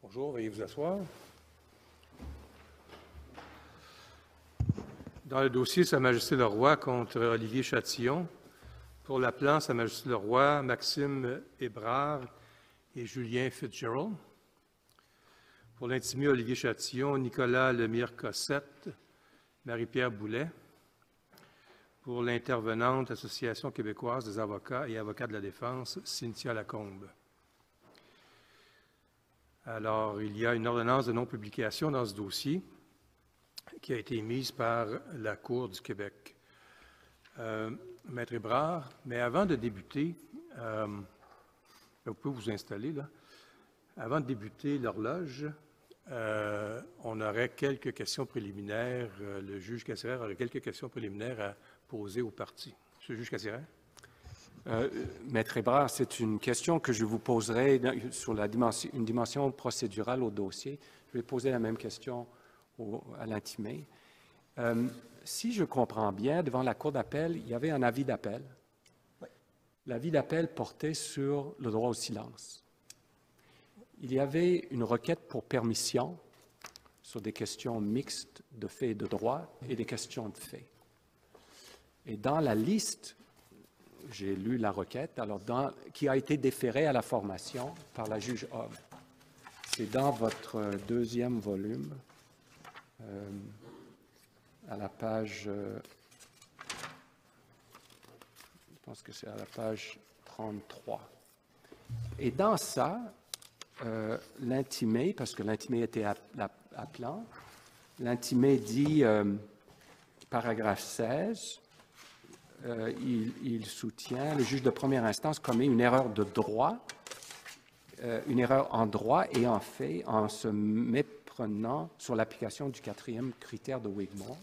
Bonjour, veuillez vous asseoir. Dans le dossier Sa Majesté le Roi contre Olivier Châtillon, pour l'appelant Sa Majesté le Roi, Maxime Hébrard et Julien Fitzgerald. Pour l'intimé Olivier Châtillon, Nicolas Lemire-Cossette, Marie-Pierre Boulet. Pour l'intervenante Association québécoise des avocats et avocats de la défense, Cynthia Lacombe. Alors, il y a une ordonnance de non-publication dans ce dossier qui a été émise par la Cour du Québec. Euh, Maître Hébrard, mais avant de débuter, euh, vous pouvez vous installer là. Avant de débuter l'horloge, euh, on aurait quelques questions préliminaires. Euh, le juge Cassirer aurait quelques questions préliminaires à poser aux parties. Monsieur le juge Cassirer? Maître Hébrard, c'est une question que je vous poserai sur une dimension procédurale au dossier. Je vais poser la même question à l'intimé. Si je comprends bien, devant la Cour d'appel, il y avait un avis d'appel. L'avis d'appel portait sur le droit au silence. Il y avait une requête pour permission sur des questions mixtes de fait et de droit et des questions de fait. Et dans la liste j'ai lu la requête, alors dans- qui a été déférée à la formation par la juge Hobb. C'est dans votre deuxième volume, euh, à la page, euh, je pense que c'est à la page 33. Et dans ça, euh, l'intimé, parce que l'intimé était appelant, l'intimé dit, euh, paragraphe 16, euh, il, soutient, le juge de première instance commet une erreur de droit, une erreur en droit et en fait en se sur l'application du quatrième critère de Wigmore.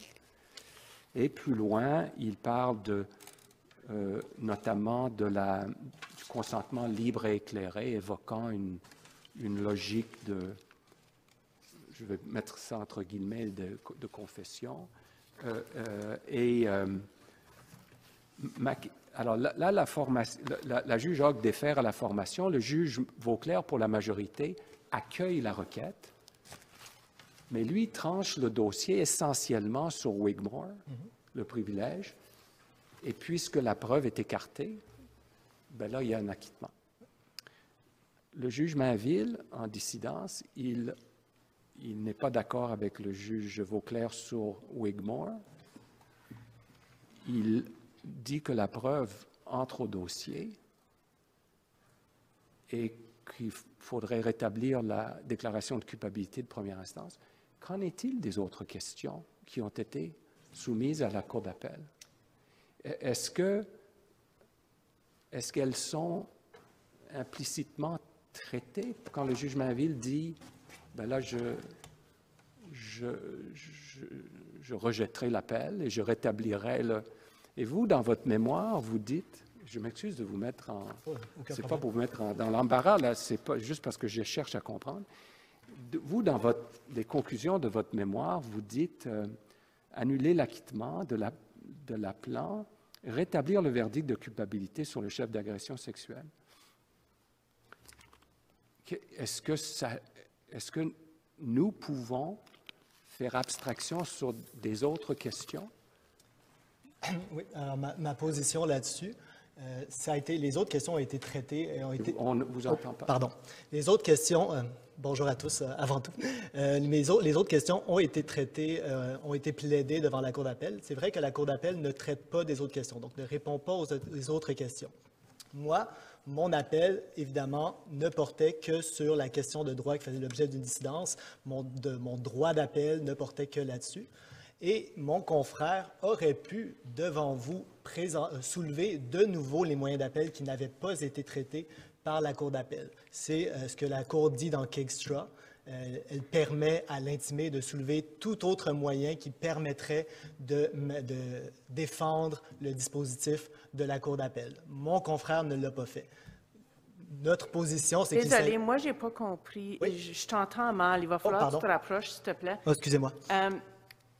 Et plus loin, il parle de, euh, notamment de la, du consentement libre et éclairé, évoquant une, une logique de, je vais mettre ça entre guillemets, de, confession. Euh, euh, et Alors là, là, la, formation- la- la juge Hogg défère à la formation. Le juge Vauclair, pour la majorité, accueille la requête, mais lui tranche le dossier essentiellement sur Wigmore, le privilège. Et puisque la preuve est écartée, ben là, il y a un acquittement. Le juge Mainville, en dissidence, il, il n'est pas d'accord avec le juge Vauclair sur Wigmore. Il dit que la preuve entre au dossier et qu'il faudrait rétablir la déclaration de culpabilité de première instance. Qu'en est-il des autres questions qui ont été soumises à la Cour d'appel? Est-ce que est-ce qu'elles sont implicitement traitées? Quand le juge Mainville dit ben là je, je, je, je rejetterai l'appel et je rétablirai le. Et vous, dans votre mémoire, vous dites, je m'excuse de vous mettre en. C'est pas pour vous mettre en- dans l'embarras, là, c'est pas juste parce que je cherche à comprendre. Vous, dans votre, les conclusions de votre mémoire, vous dites euh, annuler l'acquittement de la, de rétablir le verdict de culpabilité sur le chef d'agression sexuelle. Est-ce que, ça, est-ce que nous pouvons faire abstraction sur des autres questions? Oui, alors ma, ma position là-dessus, euh, ça a été, les autres questions ont été traitées et ont été. On ne vous entend pas. Pardon. Les autres questions, euh, bonjour à tous euh, avant tout. Euh, les, au- les autres questions ont été traitées, euh, ont été plaidées devant la Cour d'appel. C'est vrai que la Cour d'appel ne traite pas des autres questions, donc ne répond pas aux, autres questions. Moi, mon appel, évidemment, ne portait que sur la question de droit qui faisait l'objet d'une dissidence. Mon, droit d'appel ne portait que là-dessus. Et mon confrère aurait pu, devant vous, euh, soulever de nouveau les moyens d'appel qui n'avaient pas été traités par la Cour d'appel. C'est euh, ce que la Cour dit dans Kegstra. euh, elle permet à l'intimé de soulever tout autre moyen qui permettrait de, de défendre le dispositif de la Cour d'appel. Mon confrère ne l'a pas fait. Notre position, c'est qu'il Désolée, moi, j'ai pas compris. Oui. Je, je t'entends mal. Il va falloir que tu te rapproches, s'il te plaît. Oh, excusez-moi. Euh,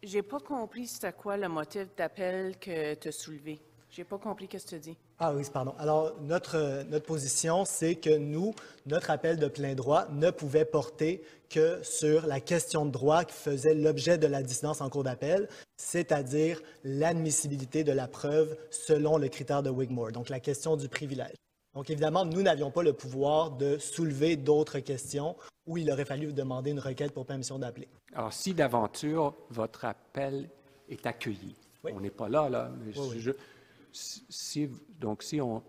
j'ai pas compris c'était quoi le motif d'appel que tu as soulevé. J'ai pas compris ce que tu dis. Ah oui, pardon. Alors, notre, euh, notre position, c'est que nous, notre appel de plein droit ne pouvait porter que sur la question de droit qui faisait l'objet de la dissidence en cours d'appel, c'est-à-dire l'admissibilité de la preuve selon le critère de Wigmore, donc la question du privilège. Donc, évidemment, nous n'avions pas le pouvoir de soulever d'autres questions où il aurait fallu demander une requête pour permission d'appeler. Alors, si d'aventure, votre appel est accueilli, Oui. on n'est pas là, là, mais Oui, oui. je- si- donc si on,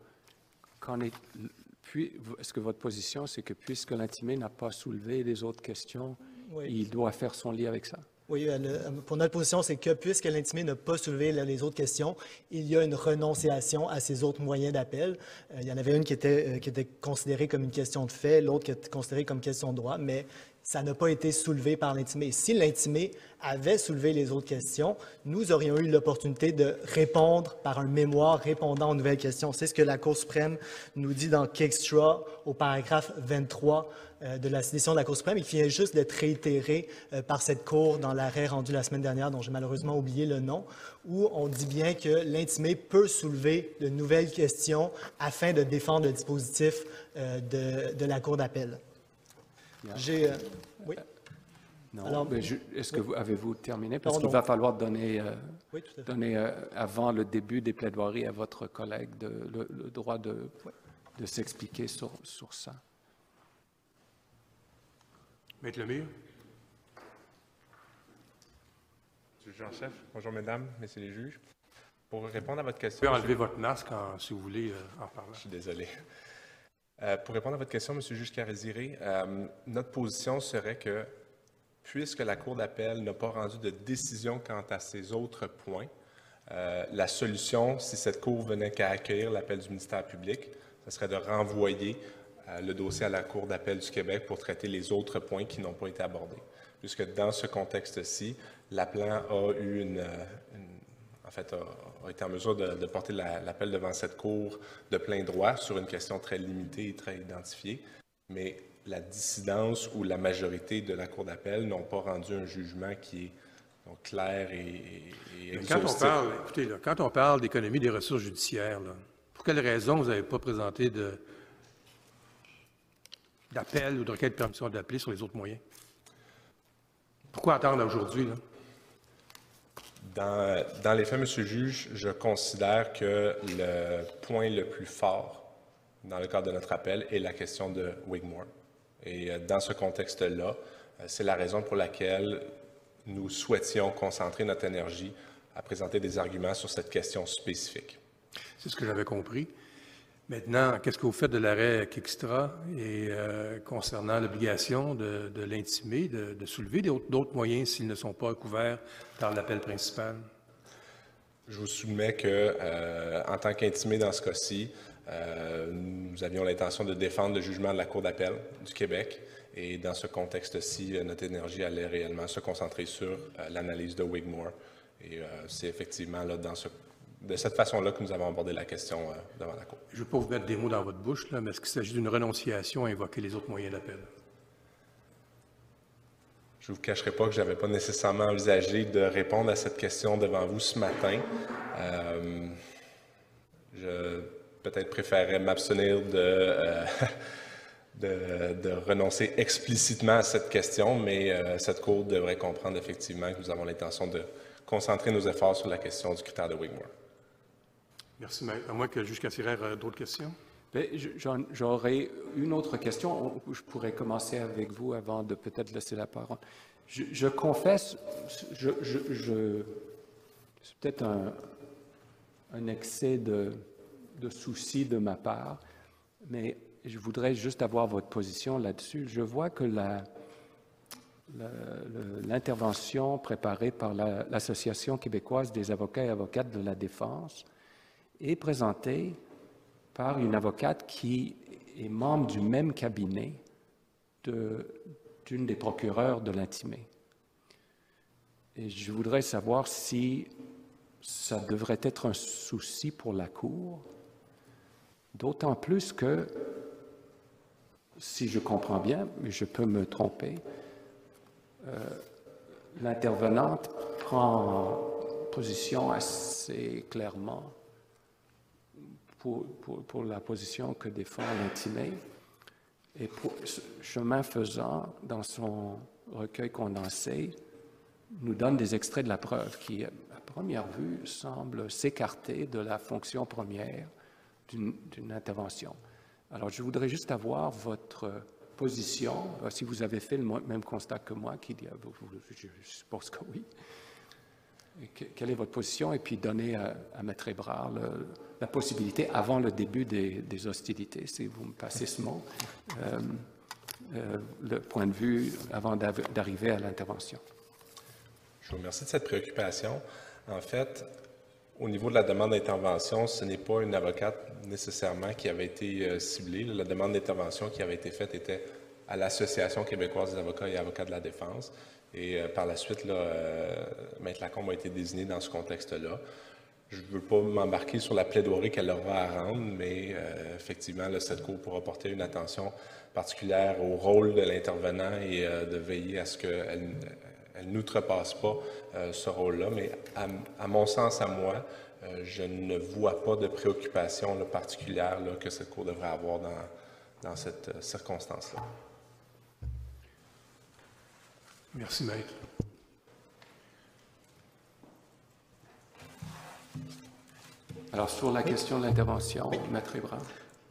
est, est-ce que votre position, c'est que puisque l'intimé n'a pas soulevé les autres questions, Oui. il doit faire son lit avec ça? Oui, euh, le- pour notre position, c'est que puisque l'intimé n'a pas soulevé le- les autres questions, il y a une renonciation à ces autres moyens d'appel. Euh, il y en avait une qui était, euh, qui était considérée comme une question de fait, l'autre qui était considérée comme question de droit, mais ça n'a pas été soulevé par l'intimé. Si l'intimé avait soulevé les autres questions, nous aurions eu l'opportunité de répondre par un mémoire répondant aux nouvelles questions. C'est ce que la Cour suprême nous dit dans Kekstra au paragraphe 23 euh, de la décision de la Cour suprême et qui vient juste d'être réitéré euh, par cette Cour dans l'arrêt rendu la semaine dernière, dont j'ai malheureusement oublié le nom, où on dit bien que l'intimé peut soulever de nouvelles questions afin de défendre le dispositif euh, de la Cour d'appel. J'ai... euh, oui, Non. Alors, mais je- est-ce que vous avez-vous terminé? Parce qu'il va falloir donner, euh, oui, donner euh, avant le début des plaidoiries à votre collègue de- le, le droit de, de s'expliquer sur, sur ça. Maître Lemire? Monsieur le Jean-chef, bonjour mesdames, messieurs les juges. Pour répondre à votre Vous question, pouvez enlever votre masque en- si vous voulez euh, en parler. je suis désolé. Euh, pour répondre à votre question, Monsieur le juge notre position serait que, puisque la Cour d'appel n'a pas rendu de décision quant à ces autres points, euh, la solution, si cette Cour venait qu'à accueillir l'appel du ministère public, ce serait de renvoyer euh, le dossier à la Cour d'appel du Québec pour traiter les autres points qui n'ont pas été abordés. Puisque dans ce contexte-ci, l'appelant a eu une, une- en fait, a, a été en mesure de, de porter la- l'appel devant cette Cour de plein droit sur une question très limitée et très identifiée. Mais la dissidence ou la majorité de la Cour d'appel n'ont pas rendu un jugement qui est donc, clair et, et- Quand on parle, écoutez, là, quand on parle d'économie des ressources judiciaires, là, pour quelle raison vous n'avez pas présenté de- d'appel ou de requête de permission d'appeler sur les autres moyens? Pourquoi attendre aujourd'hui? là? Dans, les faits, Monsieur le juge, je considère que le point le plus fort dans le cadre de notre appel est la question de Wigmore. Et euh, dans ce contexte-là, euh, c'est la raison pour laquelle nous souhaitions concentrer notre énergie à présenter des arguments sur cette question spécifique. C'est ce que j'avais compris. Maintenant, qu'est-ce que vous faites de l'arrêt Kickstra et euh, concernant l'obligation de, de l'intimer, de, soulever d'autres moyens s'ils ne sont pas couverts par l'appel principal? Je vous soumets que, euh, en tant qu'intimé dans ce cas-ci, euh, nous avions l'intention de défendre le jugement de la Cour d'appel du Québec. Et dans ce contexte-ci, notre énergie allait réellement se concentrer sur l'analyse de Wigmore. Et c'est effectivement là, dans ce- de cette façon-là que nous avons abordé la question euh, devant la Cour. Je ne veux pas vous mettre des mots dans votre bouche, là, mais est-ce qu'il s'agit d'une renonciation à invoquer les autres moyens d'appel? Je ne vous cacherai pas que je n'avais pas nécessairement envisagé de répondre à cette question devant vous ce matin. Euh, je peut-être préférerais m'abstenir de, euh, de, de renoncer explicitement à cette question, mais euh, cette Cour devrait comprendre effectivement que nous avons l'intention de concentrer nos efforts sur la question du critère de Wigmore. Merci, Maître. À moins que le juge Cassirer ait d'autres questions. Ben, J'aurais une autre question. On- Je pourrais commencer avec vous avant de peut-être laisser la parole. Je, confesse, c'est peut-être un, excès de, de souci de ma part, mais je voudrais juste avoir votre position là-dessus. Je vois que l'intervention préparée par la- l'Association québécoise des avocats et avocates de la défense est présentée par une avocate qui est membre du même cabinet d'une des procureurs de l'intimé. Et je voudrais savoir si ça devrait être un souci pour la Cour, d'autant plus que, si je comprends bien, mais je peux me tromper, euh, l'intervenante prend position assez clairement pour, la position que défend l'intimé. Et chemin faisant, dans son recueil condensé, nous donne des extraits de la preuve qui, à première vue, semble s'écarter de la fonction première d'une intervention. Alors, je voudrais juste avoir votre position, euh, si vous avez fait le même constat que moi, qui dit, je suppose que oui. Quelle est votre position? Et puis donner à, à Maître Ébrard la possibilité, avant le début des, hostilités, si vous me passez ce mot, euh, euh, le point de vue avant d'arriver à l'intervention. Je vous remercie de cette préoccupation. En fait, au niveau de la demande d'intervention, ce n'est pas une avocate nécessairement qui avait été euh, ciblée. La demande d'intervention qui avait été faite était à l'Association québécoise des avocats et avocats de la défense. Et euh, par la suite, là, euh, Maître Lacombe a été désignée dans ce contexte-là. Je ne veux pas m'embarquer sur la plaidoirie qu'elle aura à rendre, mais effectivement, cette Cour pourra porter une attention particulière au rôle de l'intervenant et de veiller à ce qu'elle elle n'outrepasse pas euh, ce rôle-là, mais à, mon sens, à moi, euh, je ne vois pas de préoccupation particulière que cette Cour devrait avoir dans, cette euh, circonstance-là. Merci, Maître. Alors, sur la question de l'intervention, Maître Ibrahim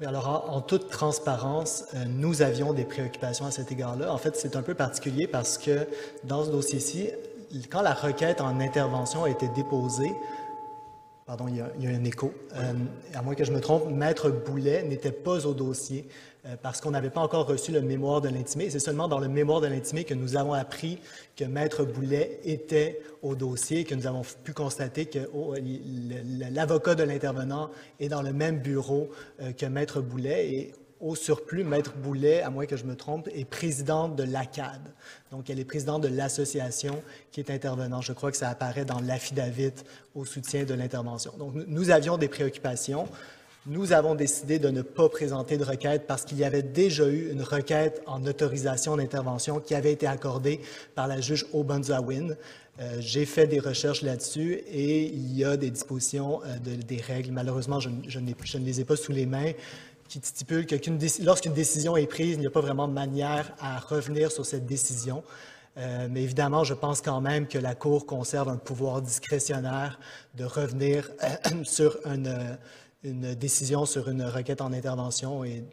alors, en, toute transparence, euh, nous avions des préoccupations à cet égard-là. En fait, c'est un peu particulier parce que dans ce dossier-ci, quand la requête en intervention a été déposée, pardon, il y a, un écho, euh, à moins que je me trompe, Maître Boulet n'était pas au dossier. Euh, parce qu'on n'avait pas encore reçu le mémoire de l'intimé. C'est seulement dans le mémoire de l'intimé que nous avons appris que Maître Boulet était au dossier, que nous avons pu constater que oh, l'avocat de l'intervenant est dans le même bureau euh, que Maître Boulet. Et au surplus, Maître Boulet, à moins que je me trompe, est présidente de l'ACAD. Donc, elle est présidente de l'association qui est intervenante. Je crois que ça apparaît dans l'affidavit au soutien de l'intervention. Donc, nous avions des préoccupations. Nous avons décidé de ne pas présenter de requête parce qu'il y avait déjà eu une requête en autorisation d'intervention qui avait été accordée par la juge Obanzawin. Euh, J'ai fait des recherches là-dessus et il y a des dispositions euh, des règles. Malheureusement, je, ne les ai pas sous les mains qui stipulent que lorsqu'une décision est prise, il n'y a pas vraiment de manière à revenir sur cette décision. Euh, mais évidemment, je pense quand même que la Cour conserve un pouvoir discrétionnaire de revenir sur une, une décision sur une requête en intervention et,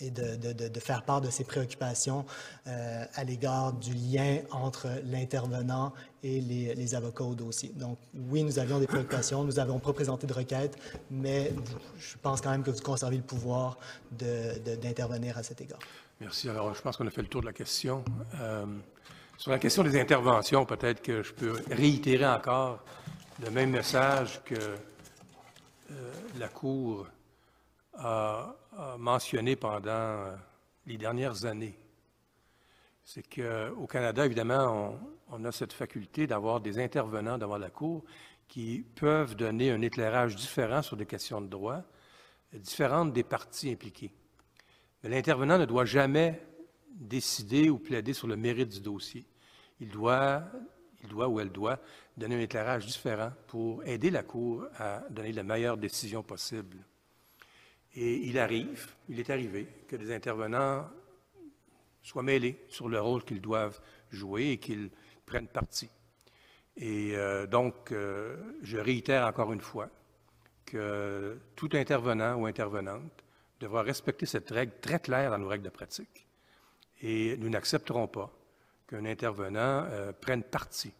de, faire part de ses préoccupations euh, à l'égard du lien entre l'intervenant et les, avocats au dossier. Donc, oui, nous avions des préoccupations, nous n'avons pas présenté de requête, mais je pense quand même que vous conservez le pouvoir d'intervenir à cet égard. Merci. Alors, je pense qu'on a fait le tour de la question. Euh, sur la question des interventions, peut-être que je peux réitérer encore le même message que la Cour a, mentionné pendant euh, les dernières années. C'est qu'au Canada, évidemment, on, a cette faculté d'avoir des intervenants devant la Cour qui peuvent donner un éclairage différent sur des questions de droit, différentes des parties impliquées. Mais l'intervenant ne doit jamais décider ou plaider sur le mérite du dossier. Il doit il doit ou elle doit donner un éclairage différent pour aider la Cour à donner la meilleure décision possible. Et il arrive, il est arrivé, que les intervenants soient mêlés sur le rôle qu'ils doivent jouer et qu'ils prennent parti. Et euh, donc, euh, je réitère encore une fois que tout intervenant ou intervenante devra respecter cette règle très claire dans nos règles de pratique. Et nous n'accepterons pas qu'un intervenant euh, prenne parti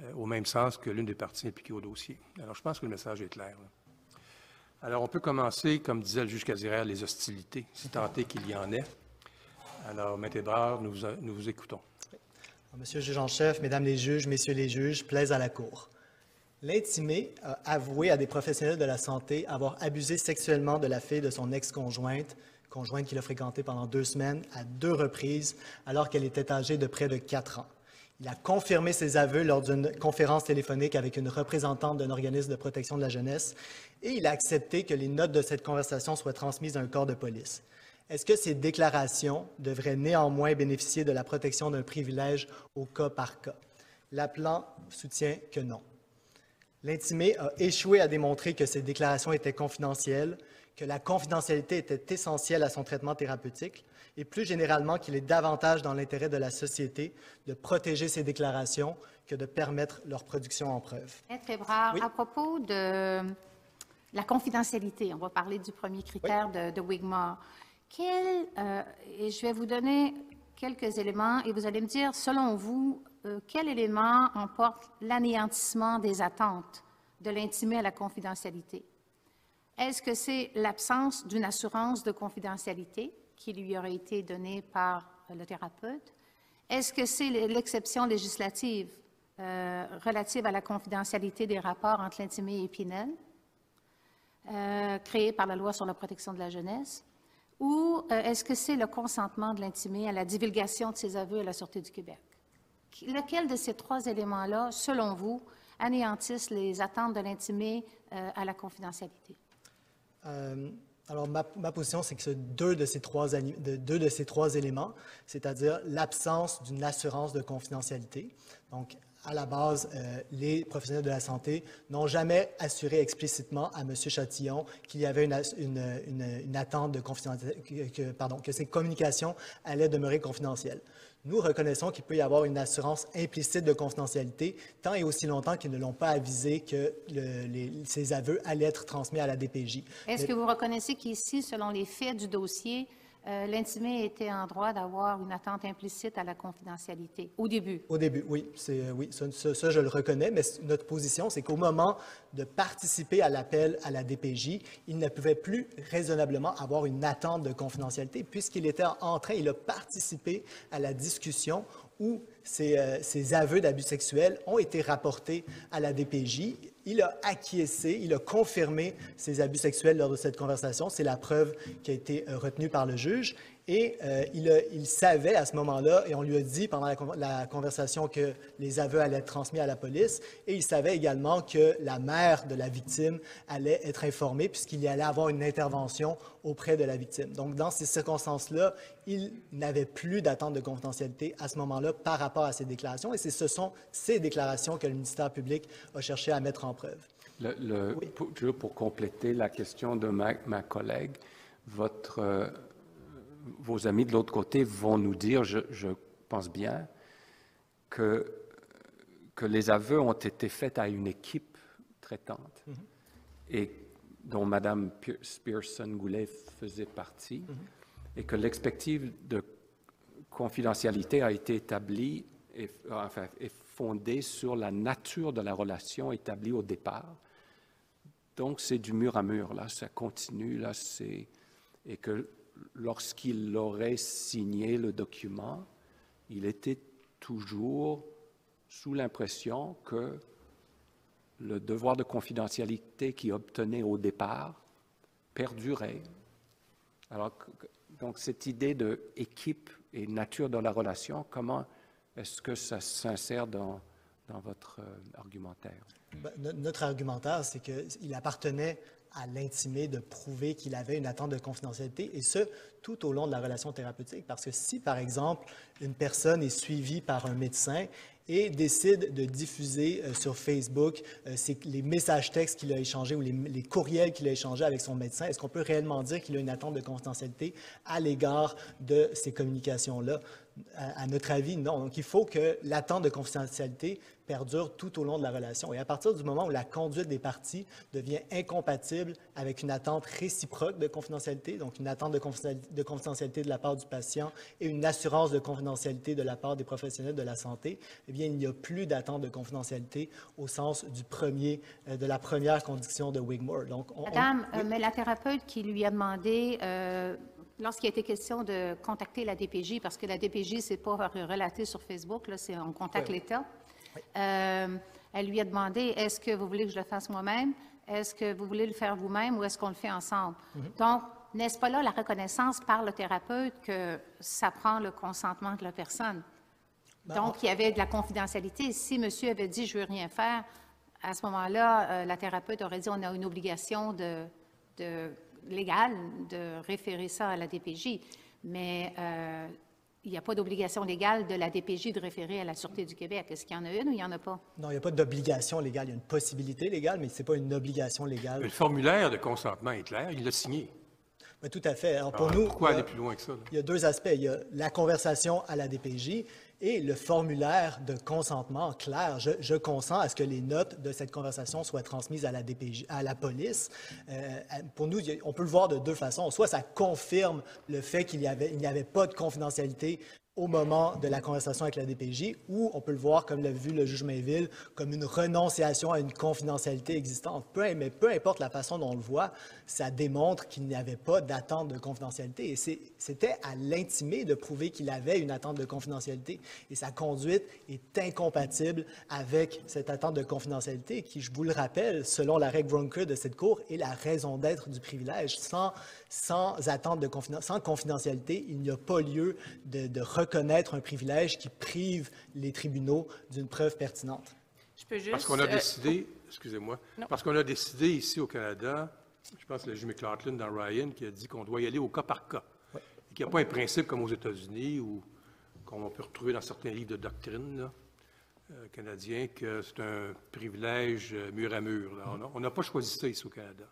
euh, au même sens que l'une des parties impliquées au dossier. Alors, je pense que le message est clair. Alors, on peut commencer, comme disait le juge Casirère, les hostilités, si tant est qu'il y en ait. Alors, Maître Ébrard, nous, nous vous écoutons. Monsieur le juge en chef, Mesdames les juges, Messieurs les juges, plaise à la Cour. L'intimé a avoué à des professionnels de la santé avoir abusé sexuellement de la fille de son ex-conjointe conjointe qu'il a fréquentée pendant deux semaines à deux reprises alors qu'elle était âgée de près de quatre ans. Il a confirmé ses aveux lors d'une conférence téléphonique avec une représentante d'un organisme de protection de la jeunesse et il a accepté que les notes de cette conversation soient transmises à un corps de police. Est-ce que ces déclarations devraient néanmoins bénéficier de la protection d'un privilège au cas par cas? L'appelant soutient que non. L'intimé a échoué à démontrer que ces déclarations étaient confidentielles, que la confidentialité était essentielle à son traitement thérapeutique et plus généralement qu'il est davantage dans l'intérêt de la société de protéger ces déclarations que de permettre leur production en preuve. Maître Ebrard, à propos de la confidentialité, on va parler du premier critère de, Wigmore. Quel, euh, et je vais vous donner quelques éléments et vous allez me dire, selon vous, euh, quel élément emporte l'anéantissement des attentes de l'intimé à la confidentialité? Est-ce que c'est l'absence d'une assurance de confidentialité? Qui lui aurait été donnée par le thérapeute? Est-ce que c'est l'exception législative euh, relative à la confidentialité des rapports entre l'intimé et Pinel, euh, créée par la loi sur la protection de la jeunesse? Ou est-ce que c'est le consentement de l'intimé à la divulgation de ses aveux à la Sûreté du Québec? Lequel de ces trois éléments-là, selon vous, anéantissent les attentes de l'intimé euh, à la confidentialité? Euh, alors, ma, position, c'est que deux de ces trois, de, deux de ces trois éléments, c'est-à-dire l'absence d'une assurance de confidentialité. Donc, à la base, euh, les professionnels de la santé n'ont jamais assuré explicitement à M. Chatillon qu'il y avait une, attente de confidentialité, pardon, que ces communications allaient demeurer confidentielles. Nous reconnaissons qu'il peut y avoir une assurance implicite de confidentialité tant et aussi longtemps qu'ils ne l'ont pas avisé que ces aveux allaient être transmis à la DPJ. Est-ce que vous reconnaissez qu'ici, selon les faits du dossier, euh, l'intimé était en droit d'avoir une attente implicite à la confidentialité au début. Au début, oui. C'est, oui ça, ça, je le reconnais, mais notre position, c'est qu'au moment de participer à l'appel à la DPJ, il ne pouvait plus raisonnablement avoir une attente de confidentialité puisqu'il était en train, il a participé à la discussion où ces, euh, ces aveux d'abus sexuels ont été rapportés à la DPJ il a acquiescé, il a confirmé ses abus sexuels lors de cette conversation. C'est la preuve qui a été euh, retenue par le juge. Et euh, il, savait à ce moment-là, et on lui a dit pendant la, conversation que les aveux allaient être transmis à la police, et il savait également que la mère de la victime allait être informée puisqu'il y allait avoir une intervention auprès de la victime. Donc, dans ces circonstances-là, il n'avait plus d'attente de confidentialité à ce moment-là par rapport à ces déclarations, et ce sont ces déclarations que le ministère public a cherché à mettre en preuve. Le, pour, pour, compléter la question de ma, ma collègue, votre euh, vos amis de l'autre côté vont nous dire, je, pense bien, que, que les aveux ont été faits à une équipe traitante mm-hmm. et dont Mme Spearson-Goulet faisait partie, mm-hmm. et que l'expectative de confidentialité a été établie et, enfin, est fondée sur la nature de la relation établie au départ. Donc, c'est du mur à mur, là, ça continue, là, c'est... Et que lorsqu'il aurait signé le document, il était toujours sous l'impression que le devoir de confidentialité qu'il obtenait au départ perdurait. Alors, donc cette idée de équipe et nature de la relation, comment est-ce que ça s'insère dans, dans votre euh, argumentaire? Ben, notre argumentaire, c'est qu'il appartenait à l'intimé de prouver qu'il avait une attente de confidentialité, et ce, tout au long de la relation thérapeutique. Parce que si, par exemple, une personne est suivie par un médecin et décide de diffuser euh, sur Facebook euh, les messages textes qu'il a échangés ou les, courriels qu'il a échangés avec son médecin, est-ce qu'on peut réellement dire qu'il a une attente de confidentialité à l'égard de ces communications-là? À, à, notre avis, non. Donc, il faut que l'attente de confidentialité perdure tout au long de la relation. Et à partir du moment où la conduite des parties devient incompatible avec une attente réciproque de confidentialité, donc une attente de confidentialité de la part du patient et une assurance de confidentialité de la part des professionnels de la santé, eh bien, il n'y a plus d'attente de confidentialité au sens du premier, euh, de la première condition de Wigmore. Donc, Madame, euh, mais la thérapeute qui lui a demandé euh, lorsqu'il a été question de contacter la DPJ, parce que la DPJ, c'est pas relaté sur Facebook, là, c'est on contacte l'État. Euh, elle lui a demandé est-ce que vous voulez que je le fasse moi-même? Est-ce que vous voulez le faire vous-même ou est-ce qu'on le fait ensemble? Mm-hmm. Donc, n'est-ce pas là la reconnaissance par le thérapeute que ça prend le consentement de la personne? Donc, il y avait de la confidentialité. Si monsieur avait dit « je veux rien faire », à ce moment-là, euh, la thérapeute aurait dit « on a une obligation de, de- légale de référer ça à la DPJ ». Mais euh, il n'y a pas d'obligation légale de la DPJ de référer à la Sûreté du Québec. Est-ce qu'il y en a une ou il n'y en a pas? Non, il n'y a pas d'obligation légale. Il y a une possibilité légale, mais ce n'est pas une obligation légale. Le formulaire de consentement est clair, il l'a signé. Mais tout à fait. Alors, pour Alors, nous, pourquoi a- aller plus loin que ça? là? Il y a deux aspects. Il y a la conversation à la DPJ et le formulaire de consentement clair. Je, consens à ce que les notes de cette conversation soient transmises à la DPJ, à la police. Euh, pour nous, on peut le voir de deux façons. Soit ça confirme le fait qu'il n'y avait, pas de confidentialité au moment de la conversation avec la DPJ, ou on peut le voir, comme l'a vu le juge Mainville, comme une renonciation à une confidentialité existante. Mais peu importe la façon dont on le voit, ça démontre qu'il n'y avait pas d'attente de confidentialité. Et c'était à l'intimé de prouver qu'il avait une attente de confidentialité. Et sa conduite est incompatible avec cette attente de confidentialité qui, je vous le rappelle, selon la règle Bronker de cette Cour, est la raison d'être du privilège. Sans, sans attente de confiden- sans confidentialité, il n'y a pas lieu de, de reconnaître un privilège qui prive les tribunaux d'une preuve pertinente. Je peux juste... Parce qu'on a euh, décidé, excusez-moi, Non. parce qu'on a décidé ici au Canada, je pense que le juge McLaughlin dans Ryan qui a dit qu'on doit y aller au cas par cas. Et qu'il n'y a pas un principe comme aux États-Unis ou qu'on peut retrouver dans certains livres de doctrine là, euh, canadiens que c'est un privilège euh, mur à mur. là. On On n'a pas choisi ça ici au Canada.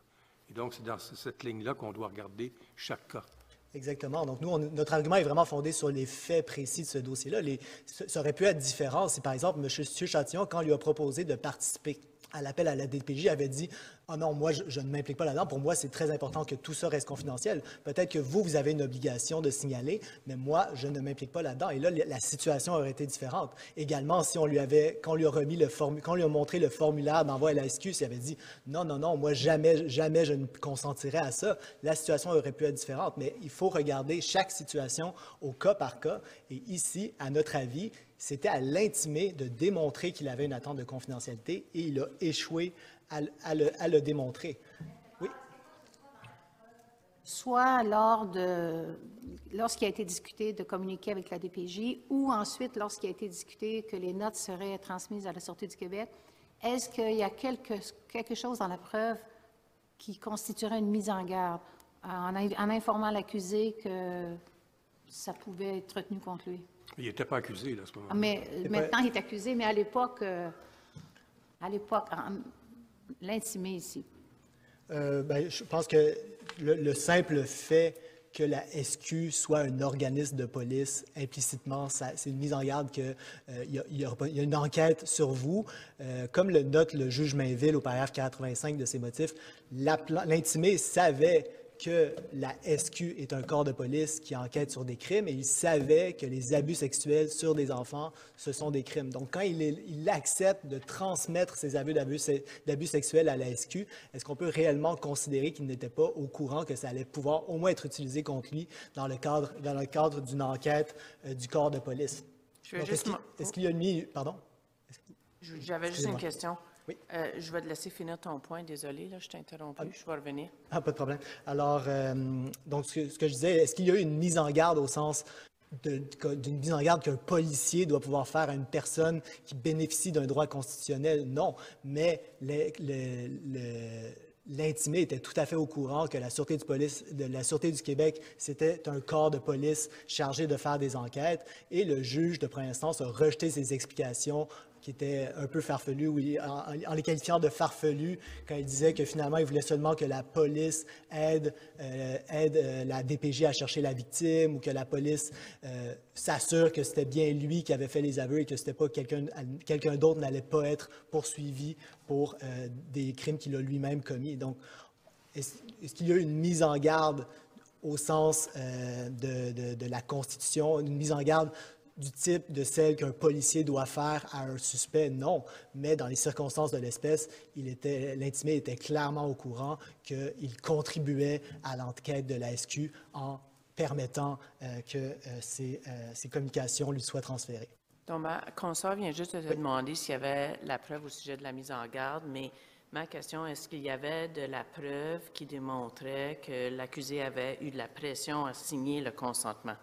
Et donc, c'est dans ce- cette ligne-là qu'on doit regarder chaque cas. Exactement. Donc, nous, on- notre argument est vraiment fondé sur les faits précis de ce dossier-là. Les- ça aurait pu être différent si, par exemple, M. Chatillon, quand on lui a proposé de participer à l'appel à la DPJ, avait dit Ah non, moi, je, ne m'implique pas là-dedans. Pour moi, c'est très important que tout ça reste confidentiel. Peut-être que vous, vous avez une obligation de signaler, mais moi, je ne m'implique pas là-dedans. Et là, la situation aurait été différente. Également, si on lui avait, quand on lui a remis le quand lui a montré le formulaire d'envoi à la SQ, s'il avait dit non, non, non, moi, jamais, jamais je ne consentirais à ça, la situation aurait pu être différente. Mais il faut regarder chaque situation au cas par cas. Et ici, à notre avis, c'était à l'intimé de démontrer qu'il avait une attente de confidentialité et il a échoué à, le- démontrer. Oui, soit lors de, lorsqu'il a été discuté de communiquer avec la DPJ ou ensuite lorsqu'il a été discuté que les notes seraient transmises à la Sûreté du Québec, est-ce qu'il y a quelque, chose dans la preuve qui constituerait une mise en garde en, en informant l'accusé que ça pouvait être retenu contre lui? Il n'était pas accusé là, à ce moment-là. Mais euh, pas- maintenant, il est accusé, mais à l'époque, euh, à l'époque, l'intimé ici. Euh, ben, je pense que le, le simple fait que la SQ soit un organisme de police, implicitement, ça- c'est une mise en garde qu'il y, a- il y aura pas- il y a une enquête sur vous. Euh, comme le note le juge Mainville au paragraphe 85 de ses motifs, l'intimé savait que la SQ est un corps de police qui enquête sur des crimes et il savait que les abus sexuels sur des enfants, ce sont des crimes. Donc, quand il, est- il accepte de transmettre ces abus d'abus se- d'abus sexuels à la SQ, est-ce qu'on peut réellement considérer qu'il n'était pas au courant que ça allait pouvoir au moins être utilisé contre lui dans le cadre, dans le cadre d'une enquête euh, du corps de police? Est-ce qu'il y a une. Pardon? J'avais juste une question. Oui. Euh, je vais te laisser finir ton point. Désolé, là, je t'ai interrompu. Je vais revenir. Ah, pas de problème. Alors, euh, donc, ce que, ce que je disais, est-ce qu'il y a eu une mise en garde au sens d'une mise en garde qu'un policier doit pouvoir faire à une personne qui bénéficie d'un droit constitutionnel? Non. Mais l'intimé était tout à fait au courant que la Sûreté du, police, de la Sûreté du Québec, c'était un corps de police chargé de faire des enquêtes. Et le juge de première instance a rejeté ses explications qui étaient un peu farfelues, oui, en, les qualifiant de farfelus, quand il disait que finalement, il voulait seulement que la police aide, euh, aide euh, la DPJ à chercher la victime ou que la police euh, s'assure que c'était bien lui qui avait fait les aveux et que c'était pas quelqu'un quelqu'un d'autre n'allait pas être poursuivi pour des crimes qu'il a lui-même commis. Donc, est-ce qu'il y a une mise en garde au sens de la Constitution, une mise en garde du type de celle qu'un policier doit faire à un suspect? Non. Mais dans les circonstances de l'espèce, l'intimé était clairement au courant qu'il contribuait à l'enquête de la SQ en permettant euh, que euh, ces, euh, ces communications lui soient transférées. Donc, ma vient juste de te demander s'il y avait la preuve au sujet de la mise en garde, mais Ma question, est-ce qu'il y avait de la preuve qui démontrait que l'accusé avait eu de la pression à signer le consentement?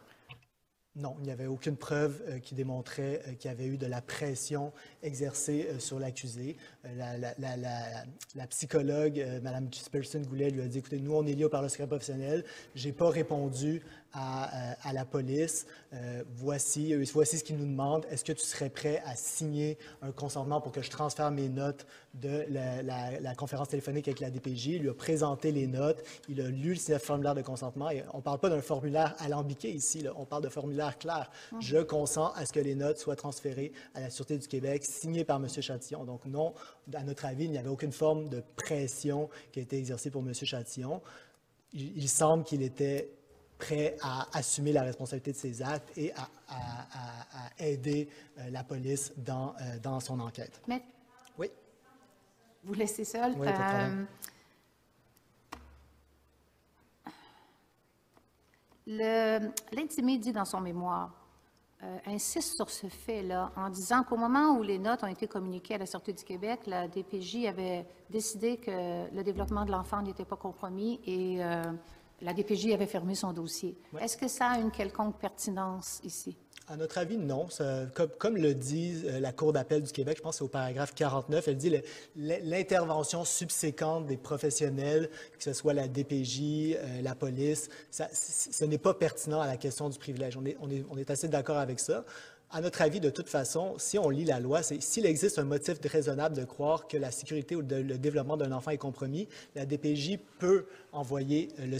Non, il n'y avait aucune preuve euh, qui démontrait euh, qu'il y avait eu de la pression exercée euh, sur l'accusé. La, psychologue, Mme Gisperson Goulet, lui a dit Écoutez, nous, on est liés par le secret professionnel. Je n'ai pas répondu à, euh, à la police. Euh, voici, euh, voici ce qu'ils nous demandent. Est-ce que tu serais prêt à signer un consentement pour que je transfère mes notes de la, la- la conférence téléphonique avec la DPJ? Il lui a présenté les notes. Il a lu le formulaire de consentement. Et on ne parle pas d'un formulaire alambiqué ici. là. On parle de formulaire clair. Je consens à ce que les notes soient transférées à la Sûreté du Québec, signées par M. Chatillon. Donc non, à notre avis, il n'y avait aucune forme de pression qui a été exercée pour M. Chatillon. Il, il semble qu'il était prêt à assumer la responsabilité de ses actes et à, à- à- à aider euh, la police dans, euh, dans son enquête. Mais Oui. vous laissez seul. Oui. Euh, L'intimé dit dans son mémoire, euh, insiste sur ce fait-là en disant qu'au moment où les notes ont été communiquées à la Sûreté du Québec, la DPJ avait décidé que le développement de l'enfant n'était pas compromis et la DPJ avait fermé son dossier. Est-ce que ça a une quelconque pertinence ici? À notre avis, non. Ça- comme, comme le dit euh, la Cour d'appel du Québec, je pense que c'est au paragraphe 49, elle dit l'intervention subséquente des professionnels, que ce soit la DPJ, euh, la police, ça- ce n'est pas pertinent à la question du privilège. On est, on est, on est assez d'accord avec ça. À notre avis, de toute façon, si on lit la loi, c'est s'il existe un motif raisonnable de croire que la sécurité ou le développement d'un enfant est compromis, la DPJ peut envoyer euh,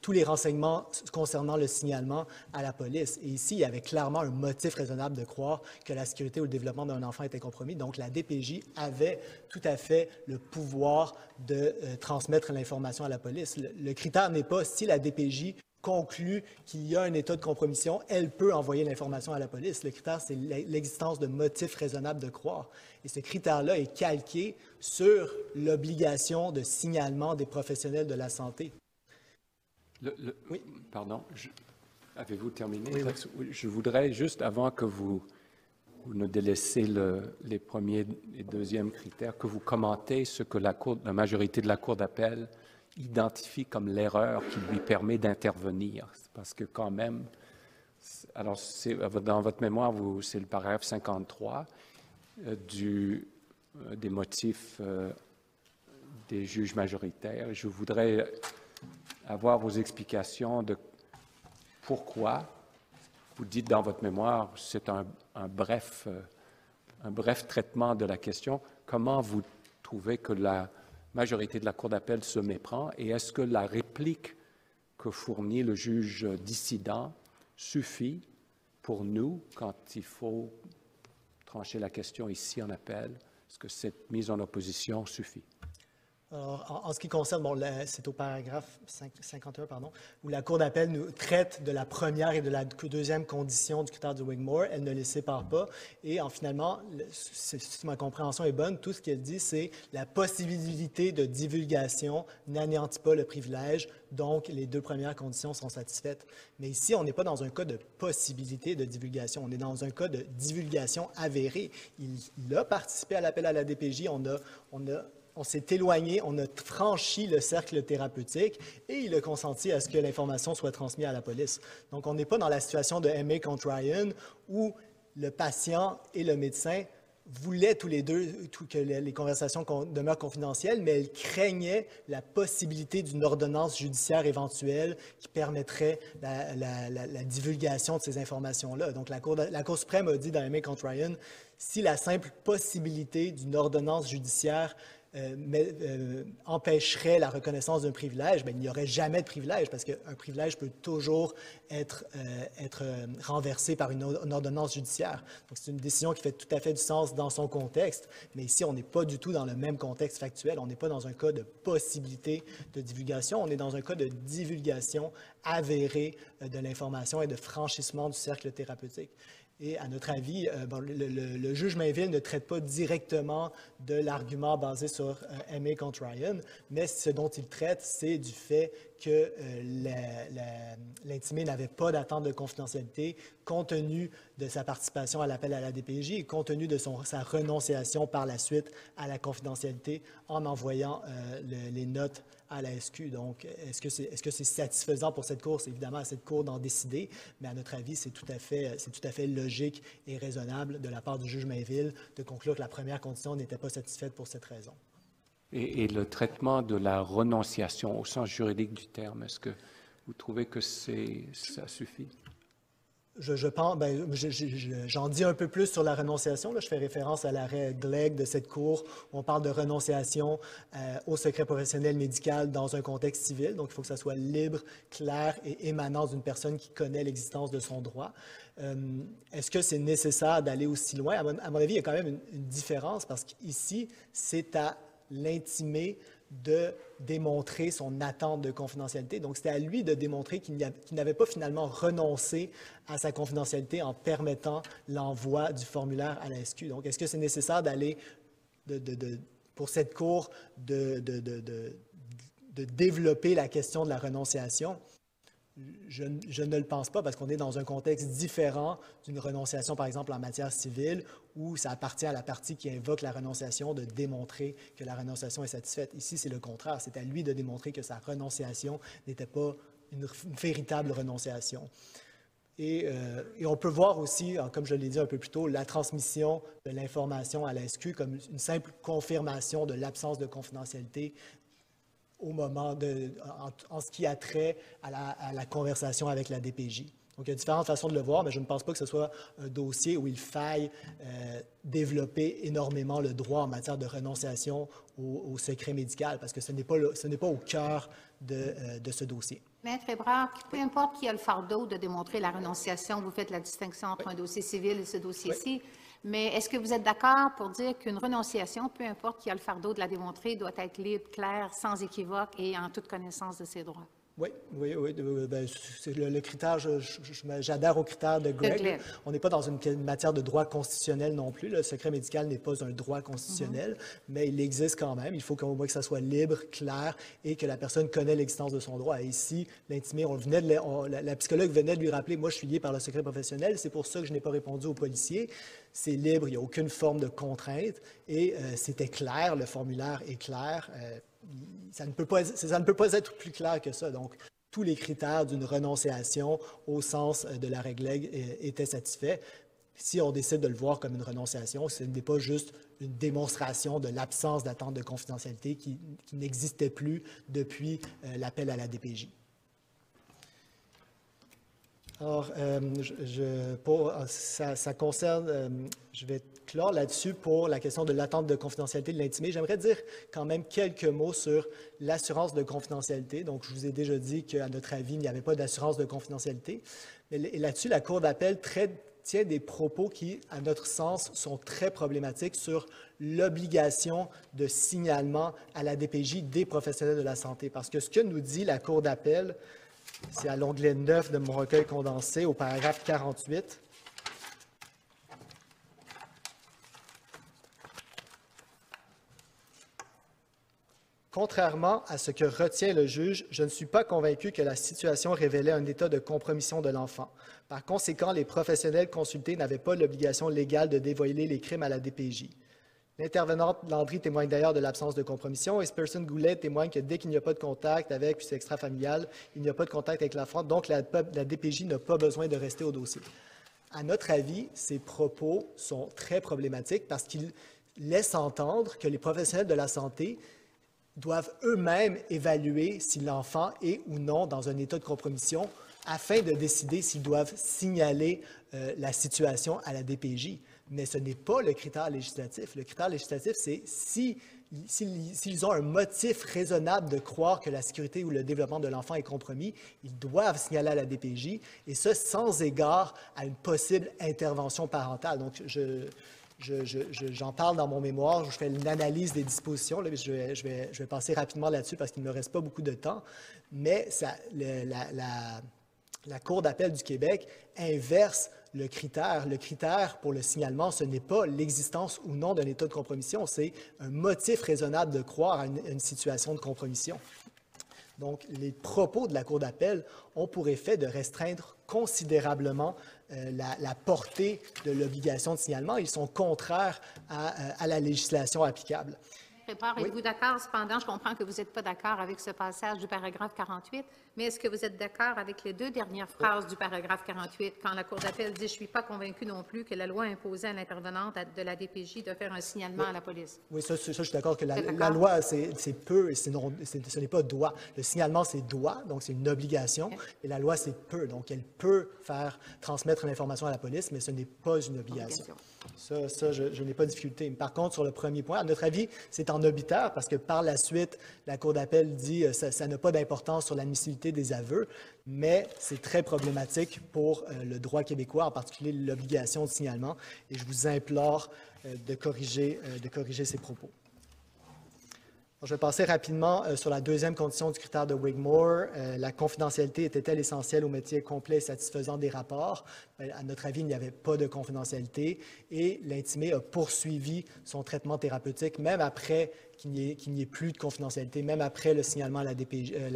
tous les renseignements concernant le signalement à la police. Et ici, il y avait clairement un motif raisonnable de croire que la sécurité ou le développement d'un enfant était compromis. Donc, la DPJ avait tout à fait le pouvoir de euh, transmettre l'information à la police. Le, le critère n'est pas si la DPJ conclut qu'il y a un état de compromission, elle peut envoyer l'information à la police. Le critère, c'est l'existence de motifs raisonnables de croire. Et ce critère-là est calqué sur l'obligation de signalement des professionnels de la santé. Le- le- Oui. Pardon, avez-vous terminé? Oui, oui. Oui, Je voudrais juste, avant que vous, vous ne délaissez le- les premiers et deuxièmes critères, que vous commentez ce que la, cour, la majorité de la Cour d'appel identifie comme l'erreur qui lui permet d'intervenir. Parce que quand même, alors dans votre mémoire, c'est le paragraphe 53 euh, du, euh, des motifs euh, des juges majoritaires. Je voudrais avoir vos explications de pourquoi vous dites dans votre mémoire, c'est un, un un bref traitement de la question. Comment vous trouvez que la majorité de la Cour d'appel se méprend et est-ce que la réplique que fournit le juge dissident suffit pour nous quand il faut trancher la question ici en appel? Est-ce que cette mise en opposition suffit? En, ce qui concerne, c'est au paragraphe 5 51, pardon, où la Cour d'appel nous traite de la première et de la deuxième condition du critère de Wigmore. Elle ne les sépare pas. Et en finalement, le- si si ma compréhension est bonne, tout ce qu'elle dit, c'est la possibilité de divulgation n'anéantit pas le privilège. Donc, les deux premières conditions sont satisfaites. Mais ici, on n'est pas dans un cas de possibilité de divulgation. On est dans un cas de divulgation avérée. Il, il a participé à l'appel à la DPJ. On a, on a on s'est éloigné, on a franchi le cercle thérapeutique et il a consenti à ce que l'information soit transmise à la police. Donc, on n'est pas dans la situation de MA contre Ryan où le patient et le médecin voulaient tous les deux que les conversations con- demeurent confidentielles, mais elles craignaient la possibilité d'une ordonnance judiciaire éventuelle qui permettrait la, divulgation de ces informations-là. Donc, la Cour, la Cour suprême a dit dans MA contre Ryan, si la simple possibilité d'une ordonnance judiciaire euh, euh, empêcherait la reconnaissance d'un privilège, ben, il n'y aurait jamais de privilège parce qu'un privilège peut toujours être, euh, être renversé par une, une ordonnance judiciaire. Donc, c'est une décision qui fait tout à fait du sens dans son contexte, mais ici, on n'est pas du tout dans le même contexte factuel. On n'est pas dans un cas de possibilité de divulgation, on est dans un cas de divulgation avérée de l'information et de franchissement du cercle thérapeutique. Et à notre avis, euh, le, juge Mainville ne traite pas directement de l'argument basé sur euh, MA contre Ryan, mais ce dont il traite, c'est du fait que euh, l'intimé n'avait pas d'attente de confidentialité compte tenu de sa participation à l'appel à la DPJ et compte tenu de sa renonciation par la suite à la confidentialité en envoyant euh, le- les notes à la SQ. Donc, est-ce que c'est est -ce satisfaisant pour cette Cour? C'est évidemment à cette Cour d'en décider, mais à notre avis, c'est tout, à fait- logique et raisonnable de la part du juge Mainville de conclure que la première condition n'était pas satisfaite pour cette raison. Et, le traitement de la renonciation au sens juridique du terme, est-ce que vous trouvez que ça suffit? Je, pense, ben, je- je- je- j'en dis un peu plus sur la renonciation. Là. Je fais référence à l'arrêt Glegg de cette Cour où on parle de renonciation euh, au secret professionnel médical dans un contexte civil. Donc, il faut que ça soit libre, clair et émanant d'une personne qui connaît l'existence de son droit. Euh, Est-ce que c'est nécessaire d'aller aussi loin? À mon, avis, il y a quand même une, une différence parce qu'ici, c'est à l'intimé de démontrer son attente de confidentialité. Donc, c'était à lui de démontrer qu'il n'avait pas finalement renoncé à sa confidentialité en permettant l'envoi du formulaire à la SQ. Donc, est-ce que c'est nécessaire d'aller, de, de- pour cette Cour, de, développer la question de la renonciation? Je ne le pense pas parce qu'on est dans un contexte différent d'une renonciation, par exemple, en matière civile, où ça appartient à la partie qui invoque la renonciation de démontrer que la renonciation est satisfaite. Ici, c'est le contraire. C'est à lui de démontrer que sa renonciation n'était pas une, véritable renonciation. Et, euh, et on peut voir aussi, hein, comme je l'ai dit un peu plus tôt, la transmission de l'information à la SQ comme une simple confirmation de l'absence de confidentialité au moment en, ce qui a trait à la conversation avec la DPJ. Donc, il y a différentes façons de le voir, mais je ne pense pas que ce soit un dossier où il faille euh, développer énormément le droit en matière de renonciation au, au secret médical, parce que ce n'est pas, le- ce n'est pas au cœur de, euh, de ce dossier. Maître Ebrard, peu importe qui a le fardeau de démontrer la renonciation, vous faites la distinction entre un dossier civil et ce dossier-ci, mais est-ce que vous êtes d'accord pour dire qu'une renonciation, peu importe qui a le fardeau de la démontrer, doit être libre, claire, sans équivoque et en toute connaissance de ses droits? Oui, oui, oui. euh, ben, c'est le, le critère, j'adhère au critère de Greg. On n'est pas dans une une matière de droit constitutionnel non plus. Le secret médical n'est pas un droit constitutionnel, mais il existe quand même. Il faut qu'au moins que ça soit libre, clair et que la personne connaît l'existence de son droit. Et ici, l'intimé, on venait de le- on- la, la psychologue venait de lui rappeler, moi, je suis lié par le secret professionnel, c'est pour ça que je n'ai pas répondu aux policiers. C'est libre, il n'y a aucune forme de contrainte et euh, c'était clair, le formulaire est clair. euh, ça ne, peut pas, ça ne peut pas être plus clair que ça. Donc, tous les critères d'une renonciation au sens euh, de la règle euh, étaient satisfaits. Si on décide de le voir comme une renonciation, ce n'est pas juste une démonstration de l'absence d'attente de confidentialité qui, qui n'existait plus depuis euh, l'appel à la DPJ. Alors, euh, pour, ça, concerne, euh, je vais clore là-dessus pour la question de l'attente de confidentialité de l'intimé. J'aimerais dire quand même quelques mots sur l'assurance de confidentialité. Donc, je vous ai déjà dit qu'à notre avis, il n'y avait pas d'assurance de confidentialité. Mais là-dessus, la Cour d'appel tient des propos qui, à notre sens, sont très problématiques sur l'obligation de signalement à la DPJ des professionnels de la santé. Parce que ce que nous dit la Cour d'appel, c'est à l'onglet 9 de mon recueil condensé, au paragraphe 48. Contrairement à ce que retient le juge, je ne suis pas convaincu que la situation révélait un état de compromission de l'enfant. Par conséquent, les professionnels consultés n'avaient pas l'obligation légale de dévoiler les crimes à la DPJ. L'intervenante Landry témoigne d'ailleurs de l'absence de compromission et Spearson Goulet témoigne que dès qu'il n'y a pas de contact avec, puis c'est extra-familial, il n'y a pas de contact avec l'enfant, donc la, la DPJ n'a pas besoin de rester au dossier. À notre avis, ces propos sont très problématiques parce qu'ils laissent entendre que les professionnels de la santé doivent eux-mêmes évaluer si l'enfant est ou non dans un état de compromission afin de décider s'ils doivent signaler euh, la situation à la DPJ. Mais ce n'est pas le critère législatif. Le critère législatif, c'est si, s'ils ont un motif raisonnable de croire que la sécurité ou le développement de l'enfant est compromis, ils doivent signaler à la DPJ, et ce, sans égard à une possible intervention parentale. Donc, je, je- je- je- j'en parle dans mon mémoire, je fais une analyse des dispositions, là, je, vais, passer rapidement là-dessus parce qu'il ne me reste pas beaucoup de temps, mais la Cour d'appel du Québec inverse le critère. Le critère pour le signalement, ce n'est pas l'existence ou non d'un état de compromission, c'est un motif raisonnable de croire à une, situation de compromission. Donc, les propos de la Cour d'appel ont pour effet de restreindre considérablement euh, la, portée de l'obligation de signalement. Ils sont contraires à, euh, à la législation applicable. Êtes-vous oui. d'accord, cependant, je comprends que vous n'êtes pas d'accord avec ce passage du paragraphe 48, mais est-ce que vous êtes d'accord avec les deux dernières phrases oui. du paragraphe 48, quand la Cour d'appel dit « Je ne suis pas convaincu non plus que la loi imposait à l'intervenante de la DPJ de faire un signalement oui. à la police ». Oui, ça, ça je suis d'accord que la, la loi, c'est peu, et non, ce n'est pas doit. Le signalement, c'est doit, donc c'est une obligation, okay. et la loi, c'est peut. Donc, elle peut faire transmettre l'information à la police, mais ce n'est pas une obligation. obligation. Ça, ça, je, n'ai pas de difficulté. Par contre, sur le premier point, à notre avis, c'est en obitaire parce que par la suite, la Cour d'appel dit que ça, ça n'a pas d'importance sur l'admissibilité des aveux, mais c'est très problématique pour euh, le droit québécois, en particulier l'obligation de signalement, et je vous implore euh, euh, de corriger ces propos. Je vais passer rapidement euh, sur la deuxième condition du critère de Wigmore. Euh, la confidentialité était-elle essentielle au métier complet et satisfaisant des rapports? Bien, à notre avis, il n'y avait pas de confidentialité et l'intimé a poursuivi son traitement thérapeutique même après qu'il n'y ait, plus de confidentialité, même après le signalement à la DPJ, euh,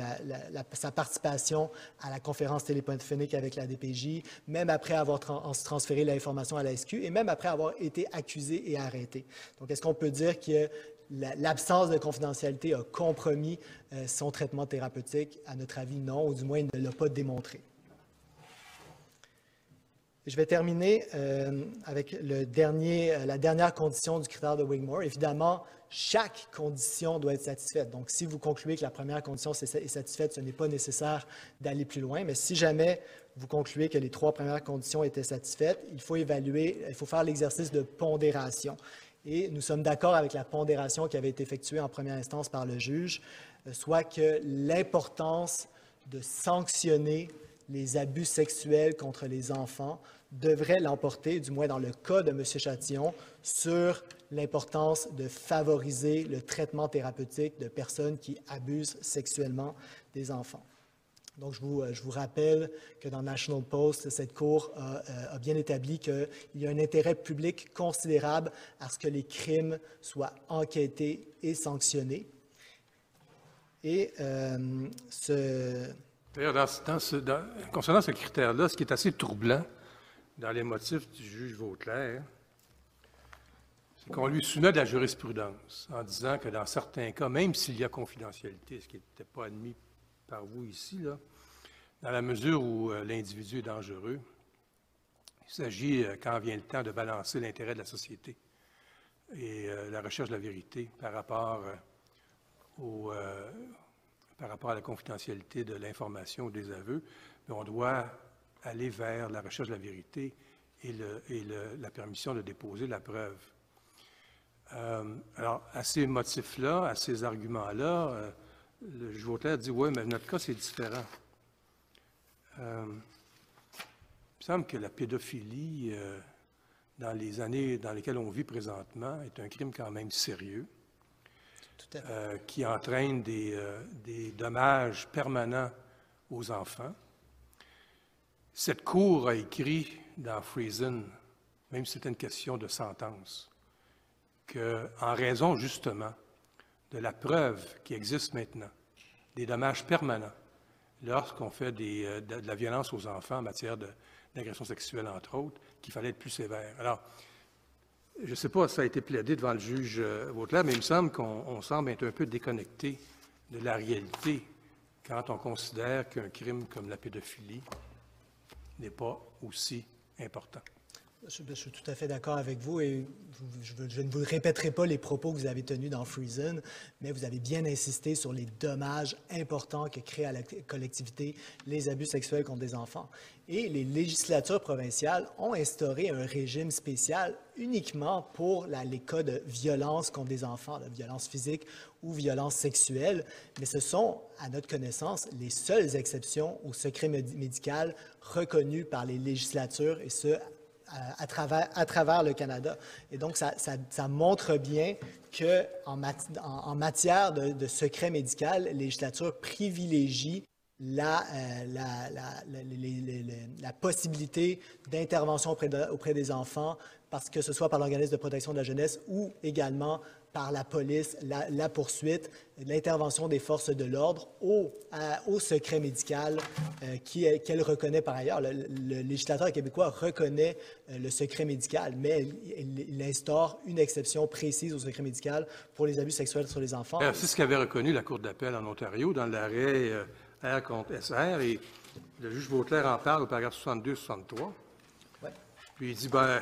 sa participation à la conférence téléphonique avec la DPJ, même après avoir tra transféré l'information à la SQ et même après avoir été accusé et arrêté. Donc, est-ce qu'on peut dire que l'absence de confidentialité a compromis euh, son traitement thérapeutique? À notre avis, non, ou du moins, il ne l'a pas démontré. Je vais terminer euh, avec le dernier, euh, la dernière condition du critère de Wigmore. Évidemment, chaque condition doit être satisfaite. Donc, si vous concluez que la première condition est satisfaite, ce n'est pas nécessaire d'aller plus loin. Mais si jamais vous concluez que les trois premières conditions étaient satisfaites, il faut évaluer, il faut faire l'exercice de pondération. Et nous sommes d'accord avec la pondération qui avait été effectuée en première instance par le juge, soit que l'importance de sanctionner les abus sexuels contre les enfants devrait l'emporter, du moins dans le cas de M. Châtillon, sur l'importance de favoriser le traitement thérapeutique de personnes qui abusent sexuellement des enfants. Donc, je vous, je vous, rappelle que dans National Post, cette Cour a, a bien établi qu'il y a un intérêt public considérable à ce que les crimes soient enquêtés et sanctionnés. Et euh, ce... D'ailleurs, dans, ce, concernant ce critère-là, ce qui est assez troublant dans les motifs du juge Vauclair, c'est qu'on lui soumet de la jurisprudence en disant que dans certains cas, même s'il y a confidentialité, ce qui n'était pas admis par vous ici, dans la mesure où euh, l'individu est dangereux, il s'agit, euh, quand vient le temps, de balancer l'intérêt de la société et euh, la recherche de la vérité par rapport, à la confidentialité de l'information ou des aveux, mais on doit aller vers la recherche de la vérité et le, la permission de déposer la preuve. alors, à ces motifs-là, à ces arguments-là, le juge Vautlaire dit Oui, mais notre cas, c'est différent. Euh, il me semble que la pédophilie, euh, dans les années dans lesquelles on vit présentement, est un crime quand même sérieux, euh, qui entraîne des, des, dommages permanents aux enfants. Cette Cour a écrit dans Friesen, même si c'était une question de sentence, qu'en raison justement de la preuve qui existe maintenant, des dommages permanents, lorsqu'on fait euh, de, la violence aux enfants en matière d'agression sexuelle, entre autres, qu'il fallait être plus sévère. Alors, je ne sais pas si ça a été plaidé devant le juge euh, Vautelaire, mais il me semble qu'on semble être un peu déconnecté de la réalité quand on considère qu'un crime comme la pédophilie n'est pas aussi important. Je, je, suis tout à fait d'accord avec vous et je, ne vous répéterai pas les propos que vous avez tenus dans Friesen, mais vous avez bien insisté sur les dommages importants que créent à la collectivité les abus sexuels contre des enfants. Et les législatures provinciales ont instauré un régime spécial uniquement pour les cas de violence contre des enfants, de violence physique ou violence sexuelle, mais ce sont, à notre connaissance, les seules exceptions au secret médical reconnues par les législatures, et ce, à travers, le Canada. Et donc, ça, montre bien qu'en en, matière de, secret médical, la législature privilégie la, euh, la, possibilité d'intervention auprès, auprès des enfants, parce que ce soit par l'organisme de protection de la jeunesse ou également par la police, la, la poursuite, l'intervention des forces de l'ordre au, au secret médical euh, qu'elle reconnaît par ailleurs. Le, le législateur québécois reconnaît euh, le secret médical, mais il, il- il instaure une exception précise au secret médical pour les abus sexuels sur les enfants. C'est ce qu'avait reconnu la Cour d'appel en Ontario dans l'arrêt euh, R contre SR, et le juge Vauclair en parle au paragraphe 62-63. Ouais. Puis il dit, ben,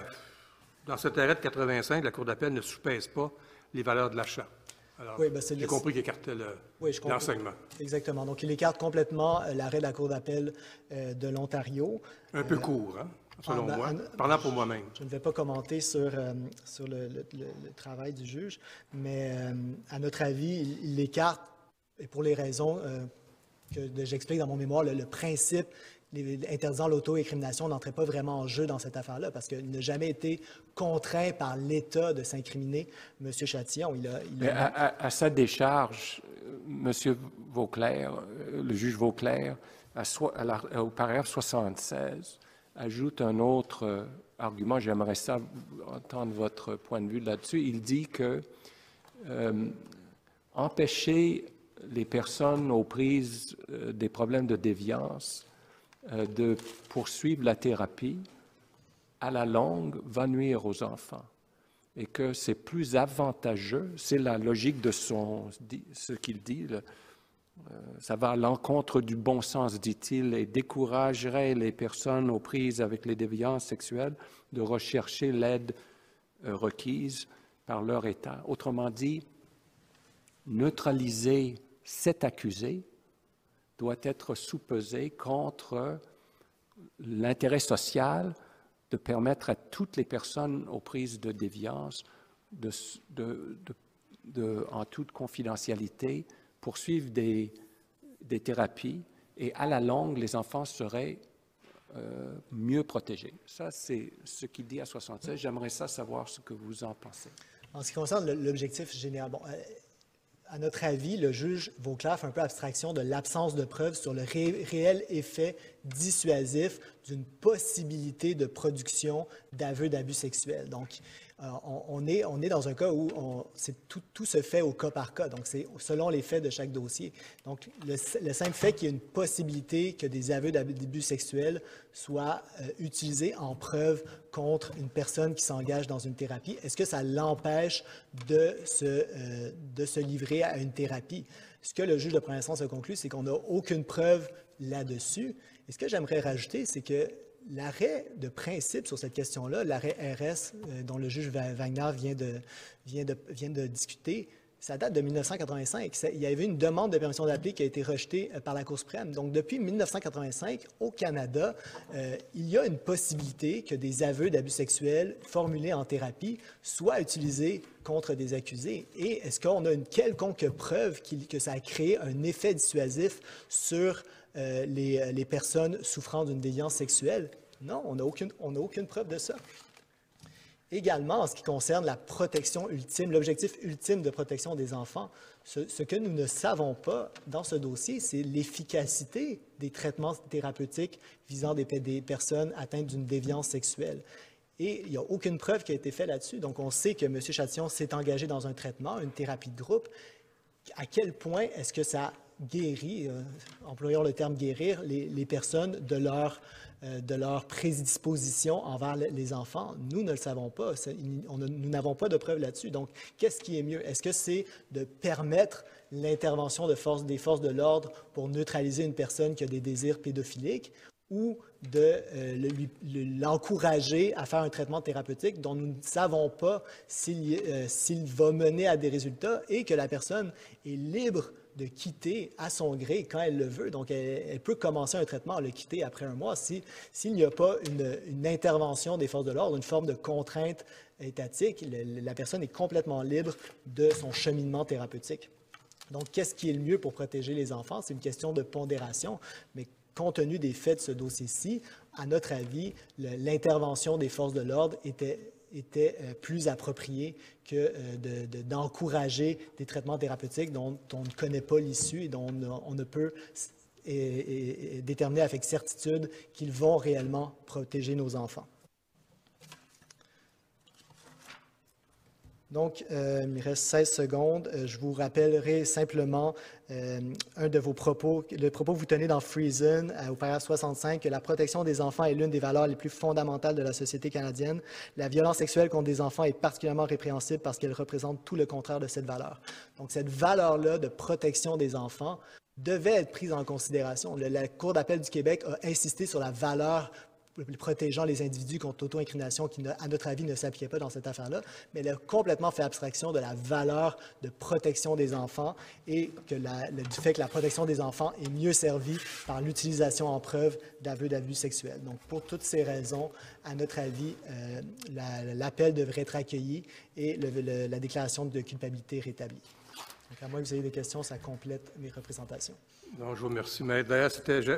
dans cet arrêt de 85, la Cour d'appel ne sous-pèse pas les valeurs de l'achat. Alors, Oui, ben, j'ai le- compris qu'il écartait le- Oui, l'enseignement. Exactement. Donc, il écarte complètement euh, l'arrêt de la Cour d'appel euh, de l'Ontario. Un peu court, hein, selon ah, ben, moi, en- parlant pour moi-même. Je ne vais pas commenter sur, euh, sur le, le- le- le travail du juge, mais euh, à notre avis, il, l'écarte, et pour les raisons euh, que j'explique dans mon mémoire, le, le principe interdisant l'auto-incrimination n'entrait pas vraiment en jeu dans cette affaire-là, parce qu'il n'a jamais été contraint par l'État de s'incriminer, M. Chatillon. Il a, à, sa décharge, M. Vauclair, euh, le juge Vauclair, au paragraphe 76, ajoute un autre euh, argument. J'aimerais ça entendre votre point de vue là-dessus. Il dit que euh, empêcher les personnes aux prises euh, des problèmes de déviance euh, de poursuivre la thérapie à la longue va nuire aux enfants et que c'est plus avantageux, c'est la logique de son, ce qu'il dit, euh, ça va à l'encontre du bon sens, dit-il, et découragerait les personnes aux prises avec les déviances sexuelles de rechercher l'aide euh, requise par leur État. Autrement dit, neutraliser cet accusé doit être soupesé contre l'intérêt social de permettre à toutes les personnes aux prises de déviance, en toute confidentialité, poursuivre des, thérapies et à la longue, les enfants seraient euh, mieux protégés. Ça, c'est ce qu'il dit à 76. J'aimerais ça savoir ce que vous en pensez. En ce qui concerne l'objectif général, bon, euh, à notre avis, le juge Vauclair fait un peu abstraction de l'absence de preuves sur le ré- réel effet dissuasif d'une possibilité de production d'aveux d'abus sexuels. On, est, dans un cas où tout, se fait au cas par cas, donc c'est selon les faits de chaque dossier. Donc, le, le simple fait qu'il y ait une possibilité que des aveux d'abus sexuels soient euh, utilisés en preuve contre une personne qui s'engage dans une thérapie, est-ce que ça l'empêche de euh, de se livrer à une thérapie? Ce que le juge de première instance a conclu, c'est qu'on n'a aucune preuve là-dessus. Et ce que j'aimerais rajouter, c'est que l'arrêt de principe sur cette question-là, l'arrêt RS euh, dont le juge Wagner vient de, de, discuter, ça date de 1985. Ça- Il y avait une demande de permission d'appeler qui a été rejetée euh, par la Cour suprême. Donc, depuis 1985, au Canada, euh, il y a une possibilité que des aveux d'abus sexuels formulés en thérapie soient utilisés contre des accusés. Et est-ce qu'on a une quelconque preuve que ça a créé un effet dissuasif sur euh, les, les personnes souffrant d'une déviance sexuelle? Non, on n'a aucune, aucune preuve de ça. Également, en ce qui concerne la protection ultime, l'objectif ultime de protection des enfants, ce, que nous ne savons pas dans ce dossier, c'est l'efficacité des traitements thérapeutiques visant des, personnes atteintes d'une déviance sexuelle. Et il n'y a aucune preuve qui a été faite là-dessus. Donc, on sait que M. Chatillon s'est engagé dans un traitement, une thérapie de groupe. À quel point est-ce que ça guérit, euh, employons le terme guérir, les, personnes de leur, euh, de leur prédisposition envers le- les enfants? Nous ne le savons pas. Nous n'avons pas de preuves là-dessus. Donc, qu'est-ce qui est mieux? Est-ce que c'est de permettre l'intervention des forces de l'ordre pour neutraliser une personne qui a des désirs pédophiliques ou de euh, l'encourager à faire un traitement thérapeutique dont nous ne savons pas s'il euh, s'il va mener à des résultats et que la personne est libre de quitter à son gré quand elle le veut. Donc, elle, peut commencer un traitement, le quitter après un mois si- s'il n'y a pas une, intervention des forces de l'ordre, une forme de contrainte étatique. la personne est complètement libre de son cheminement thérapeutique. Donc, qu'est-ce qui est le mieux pour protéger les enfants? C'est une question de pondération, mais compte tenu des faits de ce dossier-ci, à notre avis, l'intervention des forces de l'ordre était, était euh, plus appropriée que euh, de- de- d'encourager des traitements thérapeutiques dont on ne connaît pas l'issue et dont on, ne- peut déterminer avec certitude qu'ils vont réellement protéger nos enfants. Donc, euh, il me reste 16 secondes. Euh, je vous rappellerai simplement euh, un de vos propos, le propos que vous tenez dans Friesen, au paragraphe 65, que la protection des enfants est l'une des valeurs les plus fondamentales de la société canadienne. La violence sexuelle contre des enfants est particulièrement répréhensible parce qu'elle représente tout le contraire de cette valeur. Donc, cette valeur-là de protection des enfants devait être prise en considération. la Cour d'appel du Québec a insisté sur la valeur protégeant les individus contre l'auto-inclination qui, à notre avis, ne s'appliquait pas dans cette affaire-là, mais elle a complètement fait abstraction de la valeur de protection des enfants et du fait que la protection des enfants est mieux servie par l'utilisation en preuve d'aveux d'abus sexuels. Donc, pour toutes ces raisons, à notre avis, euh, l'appel devrait être accueilli et la déclaration de culpabilité rétablie. Donc, à moins que vous ayez des questions, ça complète mes représentations. Non, je vous remercie, Maître. D'ailleurs,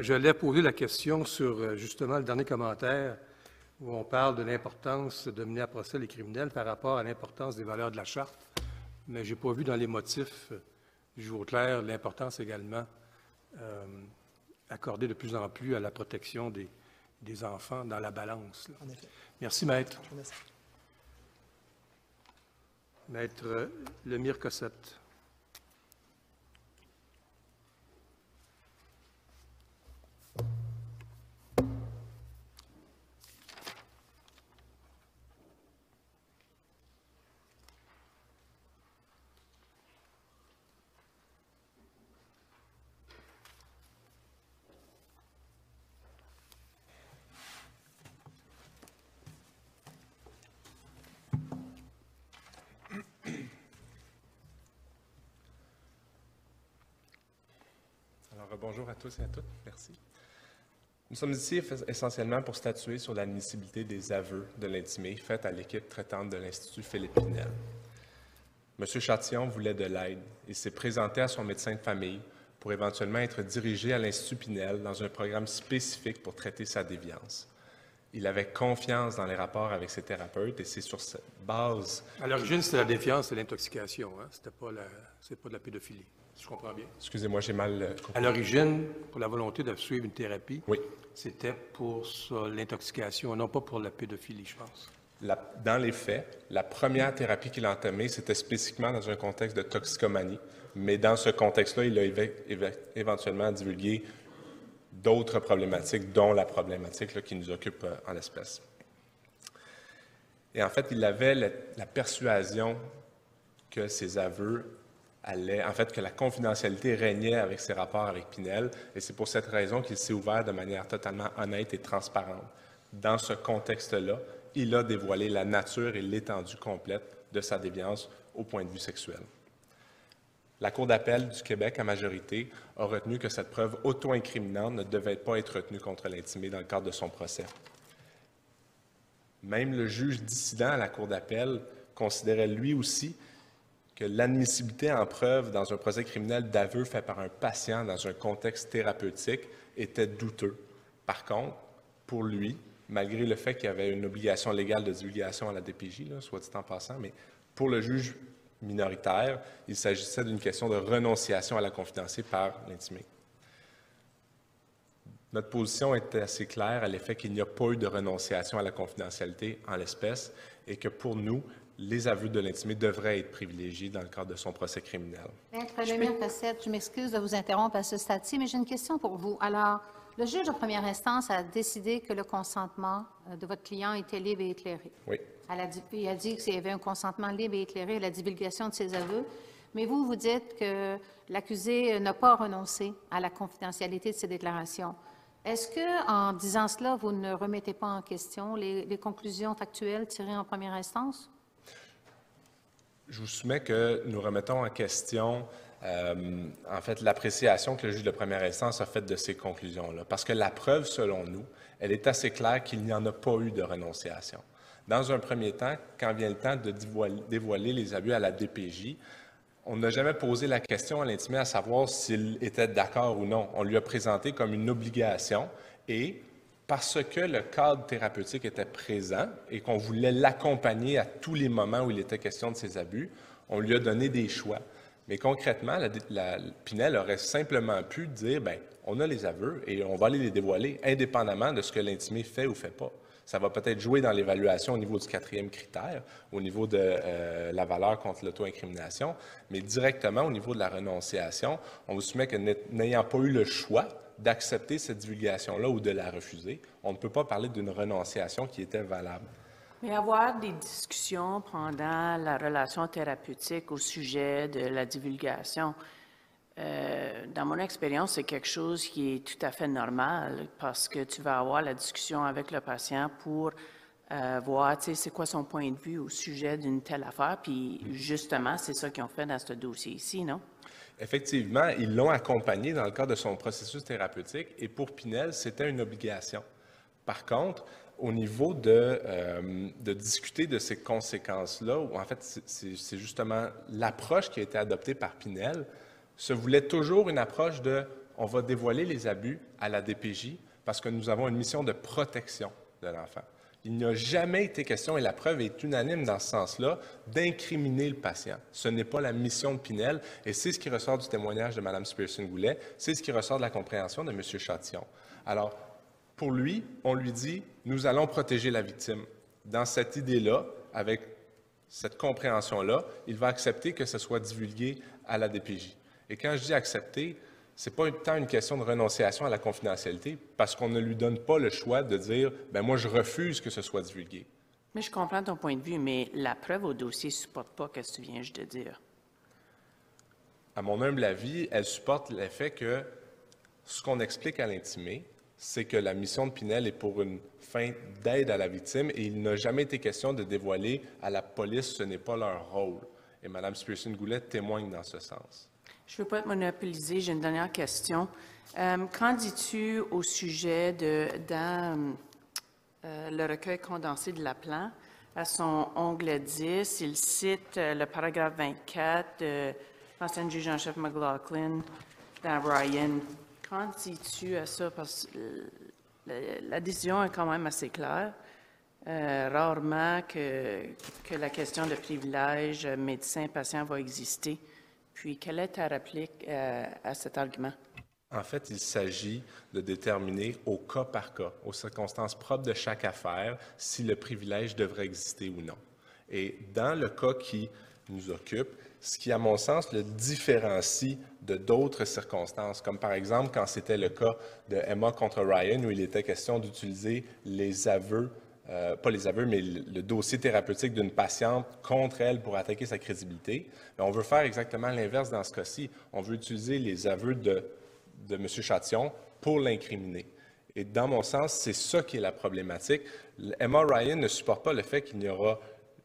je, l'ai posé la question sur euh, justement le dernier commentaire où on parle de l'importance de mener à procès les criminels par rapport à l'importance des valeurs de la Charte. Mais je n'ai pas vu dans les motifs euh, du jour clair l'importance également euh, accordée de plus en plus à la protection des, des enfants dans la balance. Merci, Maître. Maître Lemire Cossette. Bonjour à tous et à toutes. Merci. Nous sommes ici essentiellement pour statuer sur l'admissibilité des aveux de l'intimé faits à l'équipe traitante de l'Institut Philippe Pinel. M. Chatillon voulait de l'aide et s'est présenté à son médecin de famille pour éventuellement être dirigé à l'Institut Pinel dans un programme spécifique pour traiter sa déviance. Il avait confiance dans les rapports avec ses thérapeutes et c'est sur cette base. À l'origine, c'était la défiance et l'intoxication. Hein? C'était pas, pas de la pédophilie je comprends bien. Excusez-moi, j'ai mal euh, compris. À l'origine, pour la volonté de suivre une thérapie, oui. c'était pour l'intoxication, non pas pour la pédophilie, je pense. dans les faits, la première thérapie qu'il a entamée, c'était spécifiquement dans un contexte de toxicomanie. Mais dans ce contexte-là, il a éventuellement divulgué d'autres problématiques, dont la problématique qui nous occupe euh, en l'espèce. Et en fait, il avait la persuasion que ses aveux en fait, que la confidentialité régnait avec ses rapports avec Pinel, et c'est pour cette raison qu'il s'est ouvert de manière totalement honnête et transparente. Dans ce contexte-là, il a dévoilé la nature et l'étendue complète de sa déviance au point de vue sexuel. La Cour d'appel du Québec, à majorité, a retenu que cette preuve auto-incriminante ne devait pas être retenue contre l'intimé dans le cadre de son procès. Même le juge dissident à la Cour d'appel considérait lui aussi l'admissibilité en preuve dans un procès criminel d'aveu fait par un patient dans un contexte thérapeutique était douteux. Par contre, pour lui, malgré le fait qu'il y avait une obligation légale de divulgation à la DPJ, soit dit en passant, mais pour le juge minoritaire, il s'agissait d'une question de renonciation à la confidentialité par l'intimé. Notre position était assez claire à l'effet qu'il n'y a pas eu de renonciation à la confidentialité en l'espèce et que pour nous, les aveux de l'intimé devraient être privilégiés dans le cadre de son procès criminel. Maître Lemire Cossette, je m'excuse de vous interrompre à ce stade-ci, mais j'ai une question pour vous. Alors, le juge de première instance a décidé que le consentement euh, de votre client était libre et éclairé. Oui. il a dit qu'il y avait un consentement libre et éclairé à la divulgation de ses aveux, mais vous, vous dites que l'accusé n'a pas renoncé à la confidentialité de ses déclarations. Est-ce que, en disant cela, vous ne remettez pas en question les conclusions factuelles tirées en première instance? Je vous soumets que nous remettons en question, euh, en fait, l'appréciation que le juge de première instance a faite de ces conclusions-là. Parce que la preuve, selon nous, elle est assez claire qu'il n'y en a pas eu de renonciation. Dans un premier temps, quand vient le temps de dévoiler les abus à la DPJ, on n'a jamais posé la question à l'intimé à savoir s'il était d'accord ou non. On lui a présenté comme une obligation et parce que le cadre thérapeutique était présent et qu'on voulait l'accompagner à tous les moments où il était question de ses abus, on lui a donné des choix. Mais concrètement, la, Pinel aurait simplement pu dire, ben, on a les aveux et on va aller les dévoiler indépendamment de ce que l'intimé fait ou fait pas. Ça va peut-être jouer dans l'évaluation au niveau du quatrième critère, au niveau de euh, la valeur contre l'auto-incrimination, mais directement au niveau de la renonciation, on vous soumet que n'ayant pas eu le choix d'accepter cette divulgation-là ou de la refuser, on ne peut pas parler d'une renonciation qui était valable. Mais avoir des discussions pendant la relation thérapeutique au sujet de la divulgation, euh, dans mon expérience, c'est quelque chose qui est tout à fait normal parce que tu vas avoir la discussion avec le patient pour euh, voir, tu sais, c'est quoi son point de vue au sujet d'une telle affaire. Puis justement, c'est ça qu'ils ont fait dans ce dossier ici, non? Effectivement, ils l'ont accompagné dans le cadre de son processus thérapeutique et pour Pinel, c'était une obligation. Par contre, au niveau de, euh, discuter de ces conséquences-là, en fait, c'est justement l'approche qui a été adoptée par Pinel, se voulait toujours une approche de on va dévoiler les abus à la DPJ parce que nous avons une mission de protection de l'enfant. Il n'y a jamais été question, et la preuve est unanime dans ce sens-là, d'incriminer le patient. Ce n'est pas la mission de Pinel, et c'est ce qui ressort du témoignage de Mme Spearson-Goulet, c'est ce qui ressort de la compréhension de M. Chatillon. Alors, pour lui, on lui dit, nous allons protéger la victime. Dans cette idée-là, avec cette compréhension-là, il va accepter que ce soit divulgué à la DPJ. Et quand je dis accepter, ce n'est pas tant une question de renonciation à la confidentialité, parce qu'on ne lui donne pas le choix de dire ben moi, je refuse que ce soit divulgué. Mais je comprends ton point de vue, mais la preuve au dossier ne supporte pas ce que tu viens de dire. À mon humble avis, elle supporte l'effet que ce qu'on explique à l'intimé, c'est que la mission de Pinel est pour une fin d'aide à la victime et il n'a jamais été question de dévoiler à la police ce n'est pas leur rôle. Et Mme Spearson-Goulet témoigne dans ce sens. Je ne veux pas être monopolisée. J'ai une dernière question. Euh, qu'en dis-tu au sujet de, dans euh, le recueil condensé de Laplan, à son onglet 10, il cite euh, le paragraphe 24 de l'ancien juge en chef McLaughlin dans Ryan. Qu'en dis-tu à ça? Parce que la, décision est quand même assez claire. rarement que, que la question de privilège médecin-patient va exister. Puis, quelle est ta réplique euh, à cet argument? En fait, il s'agit de déterminer au cas par cas, aux circonstances propres de chaque affaire, si le privilège devrait exister ou non. Et dans le cas qui nous occupe, ce qui, à mon sens, le différencie de d'autres circonstances, comme par exemple quand c'était le cas de Emma contre Ryan, où il était question d'utiliser les aveux euh, pas les aveux, mais le, dossier thérapeutique d'une patiente contre elle pour attaquer sa crédibilité. on veut faire exactement l'inverse dans ce cas-ci. On veut utiliser les aveux de, de M. Châtillon pour l'incriminer. Et dans mon sens, c'est ça qui est la problématique. Emma Ryan ne supporte pas le fait qu'il n'y aura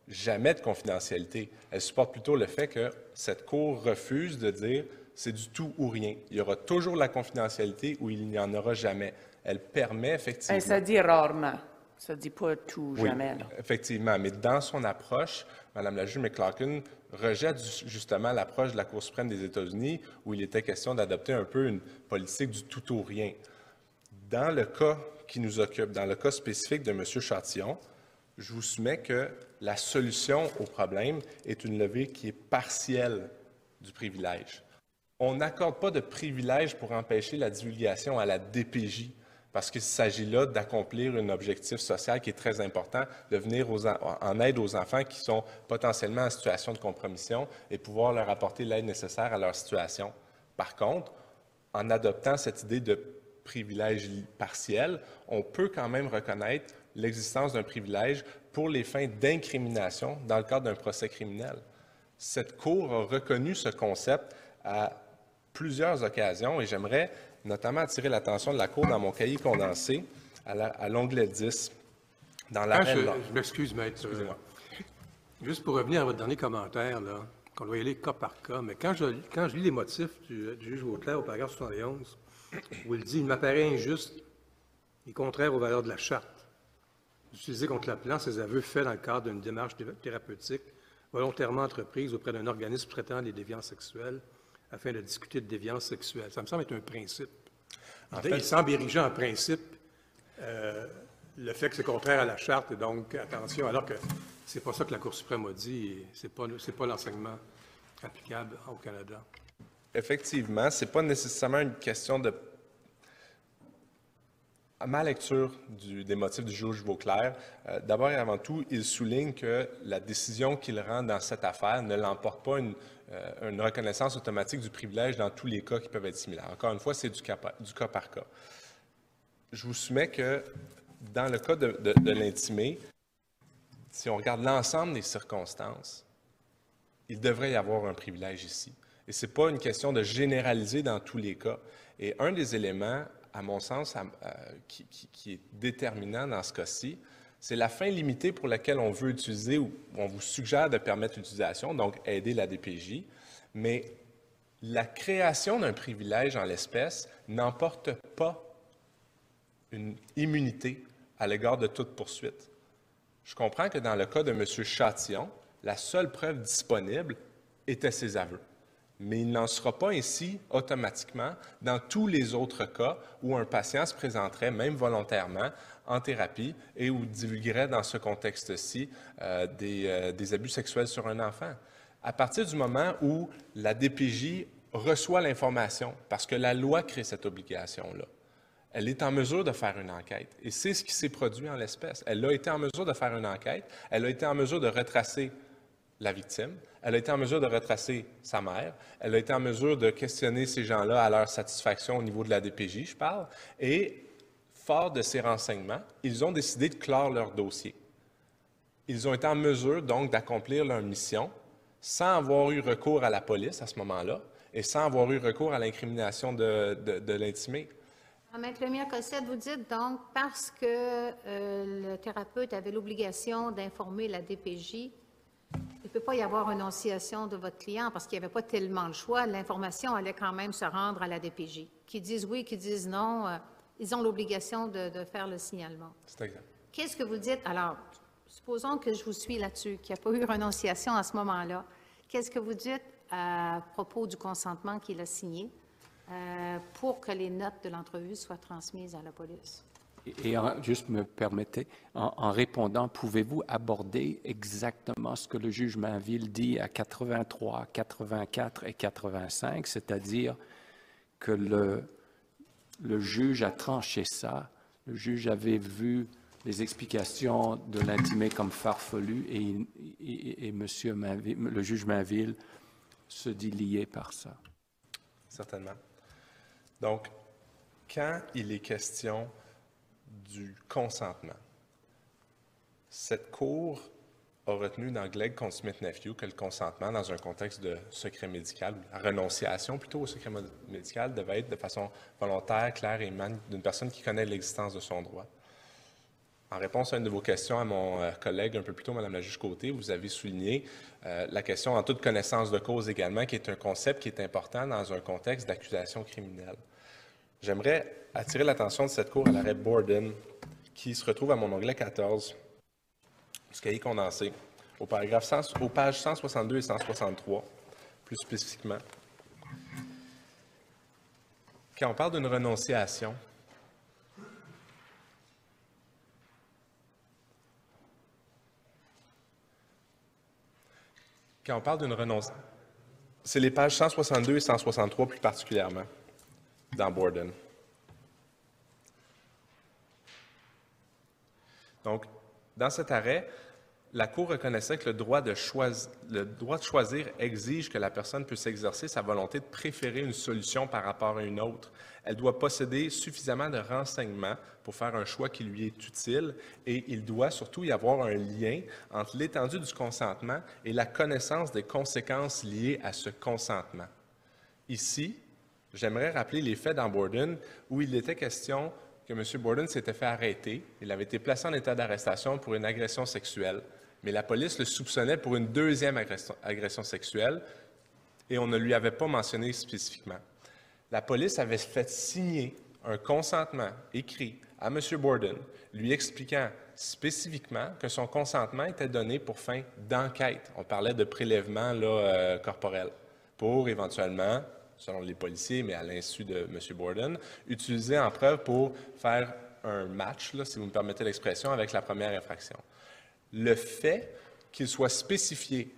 jamais de confidentialité. Elle supporte plutôt le fait que cette Cour refuse de dire c'est du tout ou rien. Il y aura toujours la confidentialité ou il n'y en aura jamais. Elle permet effectivement. Ça dit rarement. Ça ne dit pas tout, jamais. Effectivement, mais dans son approche, Mme la juge McLaughlin rejette justement l'approche de la Cour suprême des États-Unis où il était question d'adopter un peu une politique du tout ou rien. Dans le cas qui nous occupe, dans le cas spécifique de M. Châtillon, je vous soumets que la solution au problème est une levée qui est partielle du privilège. On n'accorde pas de privilège pour empêcher la divulgation à la DPJ parce qu'il s'agit là d'accomplir un objectif social qui est très important, de venir en aide aux enfants qui sont potentiellement en situation de compromission et pouvoir leur apporter l'aide nécessaire à leur situation. Par contre, en adoptant cette idée de privilège partiel, on peut quand même reconnaître l'existence d'un privilège pour les fins d'incrimination dans le cadre d'un procès criminel. Cette Cour a reconnu ce concept à plusieurs occasions et j'aimerais notamment attirer l'attention de la Cour dans mon cahier condensé à l'onglet 10. Dans la je, je m'excuse, maître. Excusez-moi. Juste pour revenir à votre dernier commentaire, là, qu'on doit y aller cas par cas, mais quand je, quand je lis les motifs du, du juge Vauclair au paragraphe 71, où il dit « Il m'apparaît injuste et contraire aux valeurs de la Charte d'utiliser contre la plan ces aveux faits dans le cadre d'une démarche thérapeutique volontairement entreprise auprès d'un organisme traitant les déviances sexuelles afin de discuter de déviance sexuelle. Ça me semble être un principe. En fait, il semble ériger en principe euh, le fait que c'est contraire à la charte, et donc attention, alors que c'est pas ça que la Cour suprême a dit, et c'est pas, pas l'enseignement applicable au Canada. Effectivement, c'est pas nécessairement une question de à ma lecture des motifs du juge Vauclair, euh, d'abord et avant tout, il souligne que la décision qu'il rend dans cette affaire ne l'emporte pas une, euh, une, reconnaissance automatique du privilège dans tous les cas qui peuvent être similaires. Encore une fois, c'est du cas, par cas. Je vous soumets que dans le cas de, de l'intimé, si on regarde l'ensemble des circonstances, il devrait y avoir un privilège ici. Et ce n'est pas une question de généraliser dans tous les cas. Et un des éléments à mon sens, euh, qui, est déterminant dans ce cas-ci, c'est la fin limitée pour laquelle on veut utiliser ou on vous suggère de permettre l'utilisation, donc aider la DPJ, mais la création d'un privilège en l'espèce n'emporte pas une immunité à l'égard de toute poursuite. Je comprends que dans le cas de M. Châtillon, la seule preuve disponible était ses aveux mais il n'en sera pas ainsi automatiquement dans tous les autres cas où un patient se présenterait, même volontairement, en thérapie et où divulguerait dans ce contexte-ci euh, euh, des, abus sexuels sur un enfant. À partir du moment où la DPJ reçoit l'information, parce que la loi crée cette obligation-là, elle est en mesure de faire une enquête. Et c'est ce qui s'est produit en l'espèce. Elle a été en mesure de faire une enquête, elle a été en mesure de retracer la victime, elle a été en mesure de retracer sa mère, elle a été en mesure de questionner ces gens-là à leur satisfaction au niveau de la DPJ, je parle, et fort de ces renseignements, ils ont décidé de clore leur dossier. Ils ont été en mesure donc d'accomplir leur mission sans avoir eu recours à la police à ce moment-là et sans avoir eu recours à l'incrimination de, de, l'intimé. Maître Lemire-Cossette, vous dites donc parce que euh, le thérapeute avait l'obligation d'informer la DPJ il ne peut pas y avoir renonciation de votre client parce qu'il n'y avait pas tellement le choix. L'information allait quand même se rendre à la DPJ. Qui disent oui, qui disent non, euh, ils ont l'obligation de, faire le signalement. C'est exact. Qu'est-ce que vous dites? Alors, supposons que je vous suis là-dessus, qu'il n'y a pas eu renonciation à ce moment-là. Qu'est-ce que vous dites à propos du consentement qu'il a signé euh, pour que les notes de l'entrevue soient transmises à la police? Et juste me permettez, en, répondant, pouvez-vous aborder exactement ce que le juge Mainville dit à 83, 84 et 85, c'est-à-dire que le, le juge a tranché ça, le juge avait vu les explications de l'intimé comme farfelu et, et, monsieur le juge Mainville se dit lié par ça. Certainement. Donc, quand il est question du consentement. Cette Cour a retenu dans Glegg contre Smith-Nephew que le consentement, dans un contexte de secret médical, la renonciation plutôt au secret médical, devait être de façon volontaire, claire et émane d'une personne qui connaît l'existence de son droit. En réponse à une de vos questions à mon euh, collègue un peu plus tôt, Mme la juge Côté, vous avez souligné euh, la question en toute connaissance de cause également, qui est un concept qui est important dans un contexte d'accusation criminelle. J'aimerais attirer l'attention de cette cour à l'arrêt Borden, qui se retrouve à mon onglet 14 du cahier condensé, au paragraphe aux pages 162 et 163, plus spécifiquement. Quand on parle d'une renonciation, quand on parle d'une renonciation, c'est les pages 162 et 163 plus particulièrement dans Borden. Donc, dans cet arrêt, la Cour reconnaissait que le droit, de choisir, exige que la personne puisse exercer sa volonté de préférer une solution par rapport à une autre. Elle doit posséder suffisamment de renseignements pour faire un choix qui lui est utile et il doit surtout y avoir un lien entre l'étendue du consentement et la connaissance des conséquences liées à ce consentement. Ici, j'aimerais rappeler les faits dans Borden où il était question que M. Borden s'était fait arrêter. Il avait été placé en état d'arrestation pour une agression sexuelle, mais la police le soupçonnait pour une deuxième agression, sexuelle et on ne lui avait pas mentionné spécifiquement. La police avait fait signer un consentement écrit à M. Borden, lui expliquant spécifiquement que son consentement était donné pour fin d'enquête. On parlait de prélèvement euh, corporel pour éventuellement selon les policiers, mais à l'insu de M. Borden, utilisé en preuve pour faire un match, si vous me permettez l'expression, avec la première infraction. Le fait qu'il soit spécifié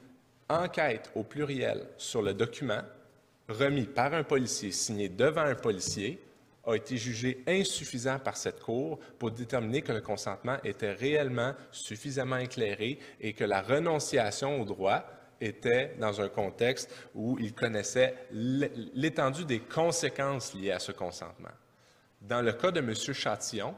enquête au pluriel sur le document remis par un policier, signé devant un policier, a été jugé insuffisant par cette Cour pour déterminer que le consentement était réellement suffisamment éclairé et que la renonciation au droit était dans un contexte où il connaissait l'étendue des conséquences liées à ce consentement. Dans le cas de M. Châtillon,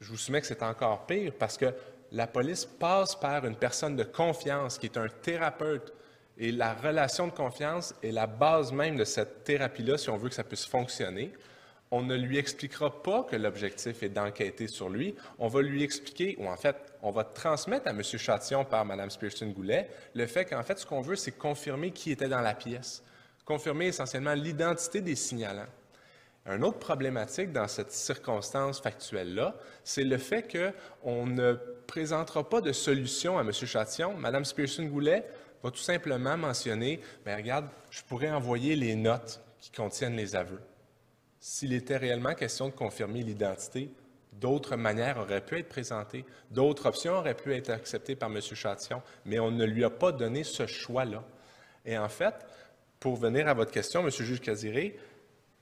je vous soumets que c'est encore pire parce que la police passe par une personne de confiance qui est un thérapeute. Et la relation de confiance est la base même de cette thérapie-là si on veut que ça puisse fonctionner on ne lui expliquera pas que l'objectif est d'enquêter sur lui. On va lui expliquer, ou en fait, on va transmettre à M. Châtillon par Mme Spearson-Goulet le fait qu'en fait, ce qu'on veut, c'est confirmer qui était dans la pièce, confirmer essentiellement l'identité des signalants. Un autre problématique dans cette circonstance factuelle-là, c'est le fait qu'on ne présentera pas de solution à M. Châtillon. Mme Spearson-Goulet va tout simplement mentionner, bien, regarde, je pourrais envoyer les notes qui contiennent les aveux. S'il était réellement question de confirmer l'identité, d'autres manières auraient pu être présentées, d'autres options auraient pu être acceptées par M. Châtillon, mais on ne lui a pas donné ce choix-là. Et en fait, pour venir à votre question, M. juge Casiré,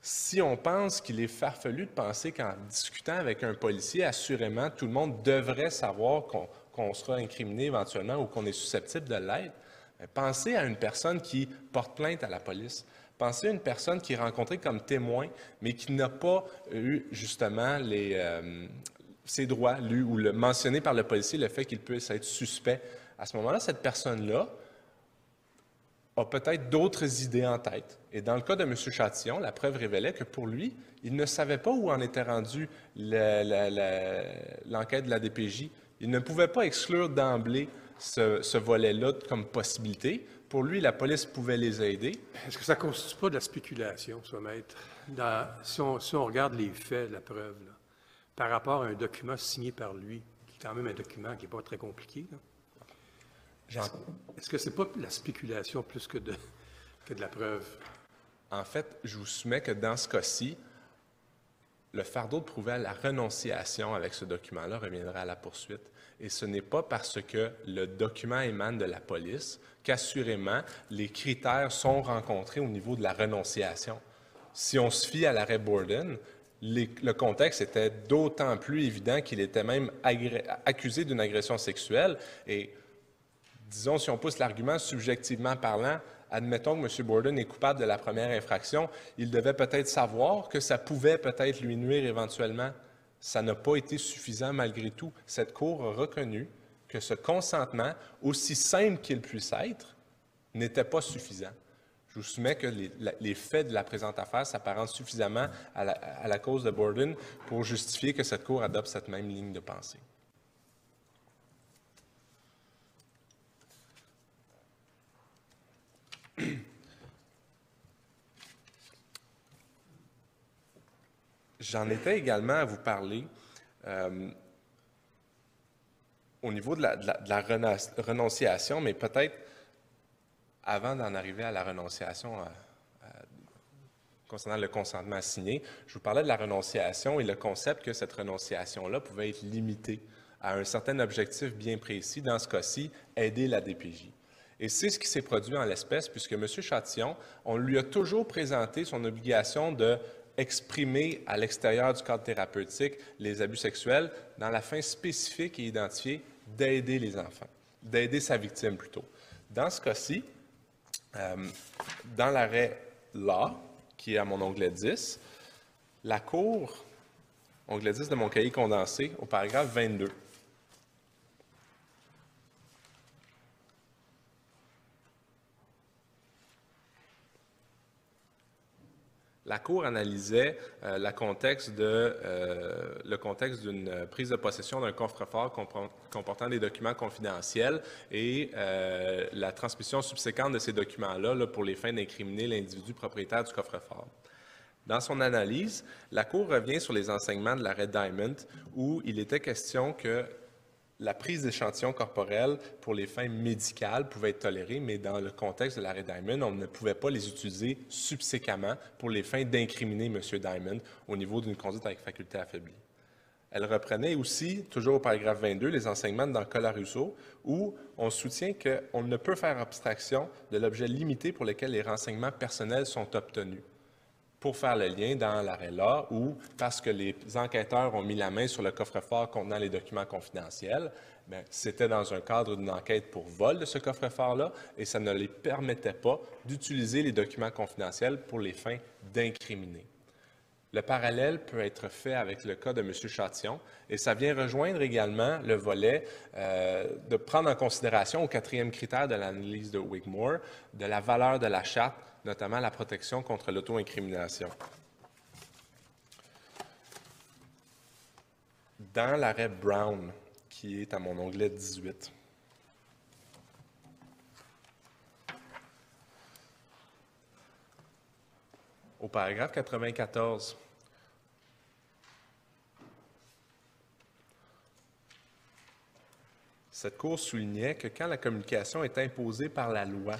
si on pense qu'il est farfelu de penser qu'en discutant avec un policier, assurément, tout le monde devrait savoir qu'on sera incriminé éventuellement ou qu'on est susceptible de l'être, ben, pensez à une personne qui porte plainte à la police. Pensez à une personne qui est rencontrée comme témoin, mais qui n'a pas eu justement euh, ses droits lus ou le, mentionné par le policier le fait qu'il puisse être suspect. À ce moment-là, cette personne-là a peut-être d'autres idées en tête. Et dans le cas de M. Châtillon, la preuve révélait que pour lui, il ne savait pas où en était rendue l'enquête de la DPJ. Il ne pouvait pas exclure d'emblée ce, volet-là comme possibilité. Pour lui, la police pouvait les aider. Est-ce que ça ne constitue pas de la spéculation, maître? si, on, regarde les faits, la preuve, par rapport à un document signé par lui, qui est quand même un document qui n'est pas très compliqué, est-ce que ce n'est pas la spéculation plus que de, que de la preuve? En fait, je vous soumets que dans ce cas-ci, le fardeau de prouver la renonciation avec ce document-là reviendra à la poursuite. Et ce n'est pas parce que le document émane de la police qu'assurément les critères sont rencontrés au niveau de la renonciation. Si on se fie à l'arrêt Borden, le contexte était d'autant plus évident qu'il était même accusé d'une agression sexuelle. Et disons, si on pousse l'argument subjectivement parlant, admettons que M. Borden est coupable de la première infraction, il devait peut-être savoir que ça pouvait peut-être lui nuire éventuellement ça n'a pas été suffisant malgré tout. Cette Cour a reconnu que ce consentement, aussi simple qu'il puisse être, n'était pas suffisant. Je vous soumets que les, faits de la présente affaire s'apparentent suffisamment à la, à la, cause de Borden pour justifier que cette Cour adopte cette même ligne de pensée. J'en étais également à vous parler euh, au niveau de la, renonciation, mais peut-être avant d'en arriver à la renonciation euh, euh, concernant le consentement signé, je vous parlais de la renonciation et le concept que cette renonciation-là pouvait être limitée à un certain objectif bien précis, dans ce cas-ci, aider la DPJ. Et c'est ce qui s'est produit en l'espèce, puisque M. Chatillon, on lui a toujours présenté son obligation de exprimer à l'extérieur du cadre thérapeutique les abus sexuels dans la fin spécifique et identifiée d'aider les enfants, d'aider sa victime plutôt. Dans ce cas-ci, euh, dans l'arrêt là, qui est à mon onglet 10, la Cour, onglet 10 de mon cahier condensé, au paragraphe 22, la Cour analysait euh, euh, le contexte d'une prise de possession d'un coffre-fort comportant des documents confidentiels et euh, la transmission subséquente de ces documents-là pour les fins d'incriminer l'individu propriétaire du coffre-fort. Dans son analyse, la Cour revient sur les enseignements de l'arrêt Diamond où il était question que la prise d'échantillons corporels pour les fins médicales pouvait être tolérée, mais dans le contexte de l'arrêt Diamond, on ne pouvait pas les utiliser subséquemment pour les fins d'incriminer M. Diamond au niveau d'une conduite avec faculté affaiblie. Elle reprenait aussi, toujours au paragraphe 22, les enseignements dans Colarusso, où on soutient qu'on ne peut faire abstraction de l'objet limité pour lequel les renseignements personnels sont obtenus. Pour faire le lien dans l'arrêt-là ou parce que les enquêteurs ont mis la main sur le coffre-fort contenant les documents confidentiels, ben, c'était dans un cadre d'une enquête pour vol de ce coffre-fort-là et ça ne les permettait pas d'utiliser les documents confidentiels pour les fins d'incriminer. Le parallèle peut être fait avec le cas de M. Châtillon et ça vient rejoindre également le volet euh, de prendre en considération au quatrième critère de l'analyse de Wigmore de la valeur de la charte, notamment la protection contre l'auto-incrimination. Dans l'arrêt Brown, qui est à mon onglet 18, au paragraphe 94, cette Cour soulignait que quand la communication est imposée par la loi,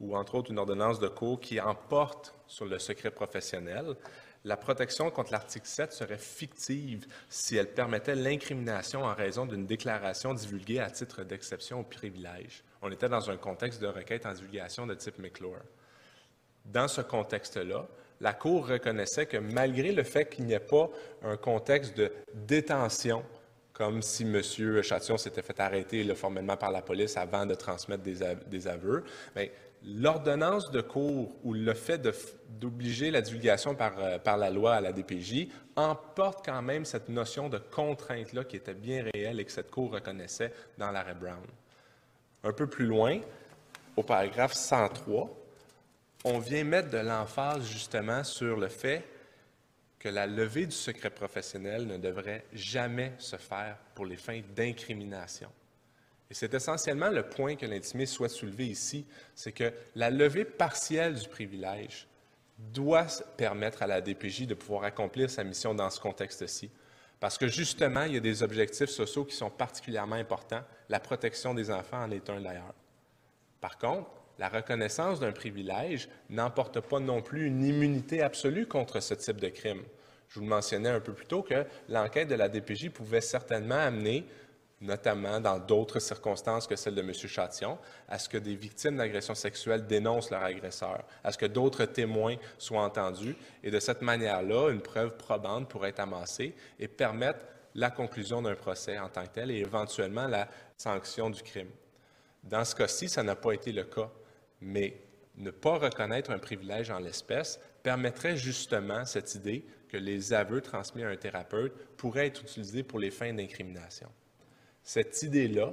ou entre autres une ordonnance de cour qui emporte sur le secret professionnel, la protection contre l'article 7 serait fictive si elle permettait l'incrimination en raison d'une déclaration divulguée à titre d'exception au privilège. On était dans un contexte de requête en divulgation de type McClure. Dans ce contexte-là, la Cour reconnaissait que malgré le fait qu'il n'y ait pas un contexte de détention, comme si M. Châtillon s'était fait arrêter formellement par la police avant de transmettre des, aveux, mais l'ordonnance de cour ou le fait d'obliger la divulgation par, euh, par, la loi à la DPJ emporte quand même cette notion de contrainte-là qui était bien réelle et que cette Cour reconnaissait dans l'arrêt Brown. Un peu plus loin, au paragraphe 103, on vient mettre de l'emphase justement sur le fait que la levée du secret professionnel ne devrait jamais se faire pour les fins d'incrimination. Et c'est essentiellement le point que l'intimé souhaite soulever ici, c'est que la levée partielle du privilège doit permettre à la DPJ de pouvoir accomplir sa mission dans ce contexte-ci. Parce que justement, il y a des objectifs sociaux qui sont particulièrement importants. La protection des enfants en est un d'ailleurs. Par contre, la reconnaissance d'un privilège n'emporte pas non plus une immunité absolue contre ce type de crime. Je vous le mentionnais un peu plus tôt que l'enquête de la DPJ pouvait certainement amener, notamment dans d'autres circonstances que celle de M. Châtillon, à ce que des victimes d'agressions sexuelles dénoncent leur agresseur, à ce que d'autres témoins soient entendus, et de cette manière-là, une preuve probante pourrait être amassée et permettre la conclusion d'un procès en tant que tel et éventuellement la sanction du crime. Dans ce cas-ci, ça n'a pas été le cas. Mais ne pas reconnaître un privilège en l'espèce permettrait justement cette idée que les aveux transmis à un thérapeute pourraient être utilisés pour les fins d'incrimination. Cette idée-là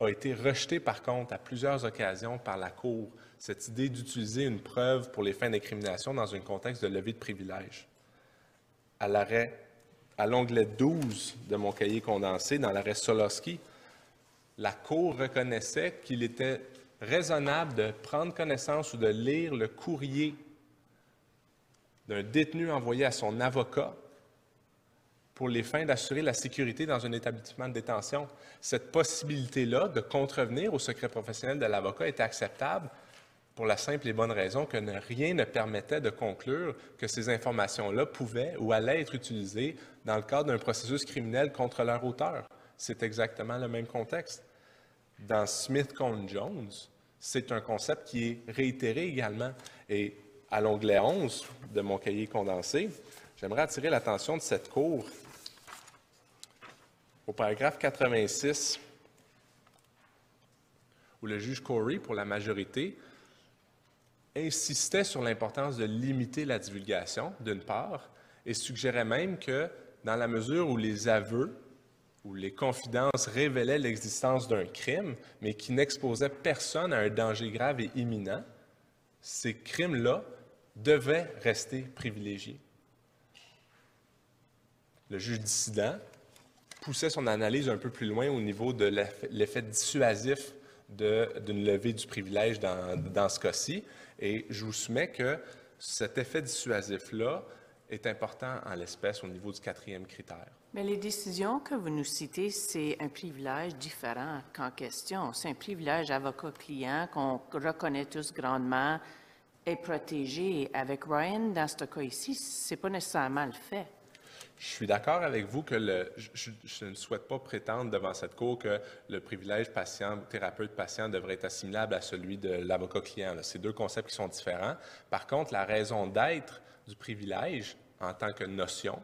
a été rejetée par contre à plusieurs occasions par la Cour, cette idée d'utiliser une preuve pour les fins d'incrimination dans un contexte de levée de privilège. À l'arrêt, à l'onglet 12 de mon cahier condensé, dans l'arrêt Solowski, la Cour reconnaissait qu'il était raisonnable de prendre connaissance ou de lire le courrier d'un détenu envoyé à son avocat pour les fins d'assurer la sécurité dans un établissement de détention. Cette possibilité-là de contrevenir au secret professionnel de l'avocat était acceptable pour la simple et bonne raison que rien ne permettait de conclure que ces informations-là pouvaient ou allaient être utilisées dans le cadre d'un processus criminel contre leur auteur. C'est exactement le même contexte. Dans Smith contre Jones, c'est un concept qui est réitéré également. Et à l'onglet 11 de mon cahier condensé, j'aimerais attirer l'attention de cette cour au paragraphe 86, où le juge Corey, pour la majorité, insistait sur l'importance de limiter la divulgation, d'une part, et suggérait même que, dans la mesure où les aveux où les confidences révélaient l'existence d'un crime, mais qui n'exposaient personne à un danger grave et imminent, ces crimes-là devaient rester privilégiés. Le juge dissident poussait son analyse un peu plus loin au niveau de l'effet dissuasif d'une levée du privilège dans, dans ce cas-ci, et je vous soumets que cet effet dissuasif-là est important en l'espèce au niveau du quatrième critère. Mais les décisions que vous nous citez, c'est un privilège différent qu'en question. C'est un privilège avocat-client qu'on reconnaît tous grandement et protégé. Avec Ryan, dans ce cas ici, c'est pas nécessairement le fait. Je suis d'accord avec vous que je, ne souhaite pas prétendre devant cette Cour que le privilège patient, thérapeute-patient devrait être assimilable à celui de l'avocat-client. C'est deux concepts qui sont différents. Par contre, la raison d'être du privilège en tant que notion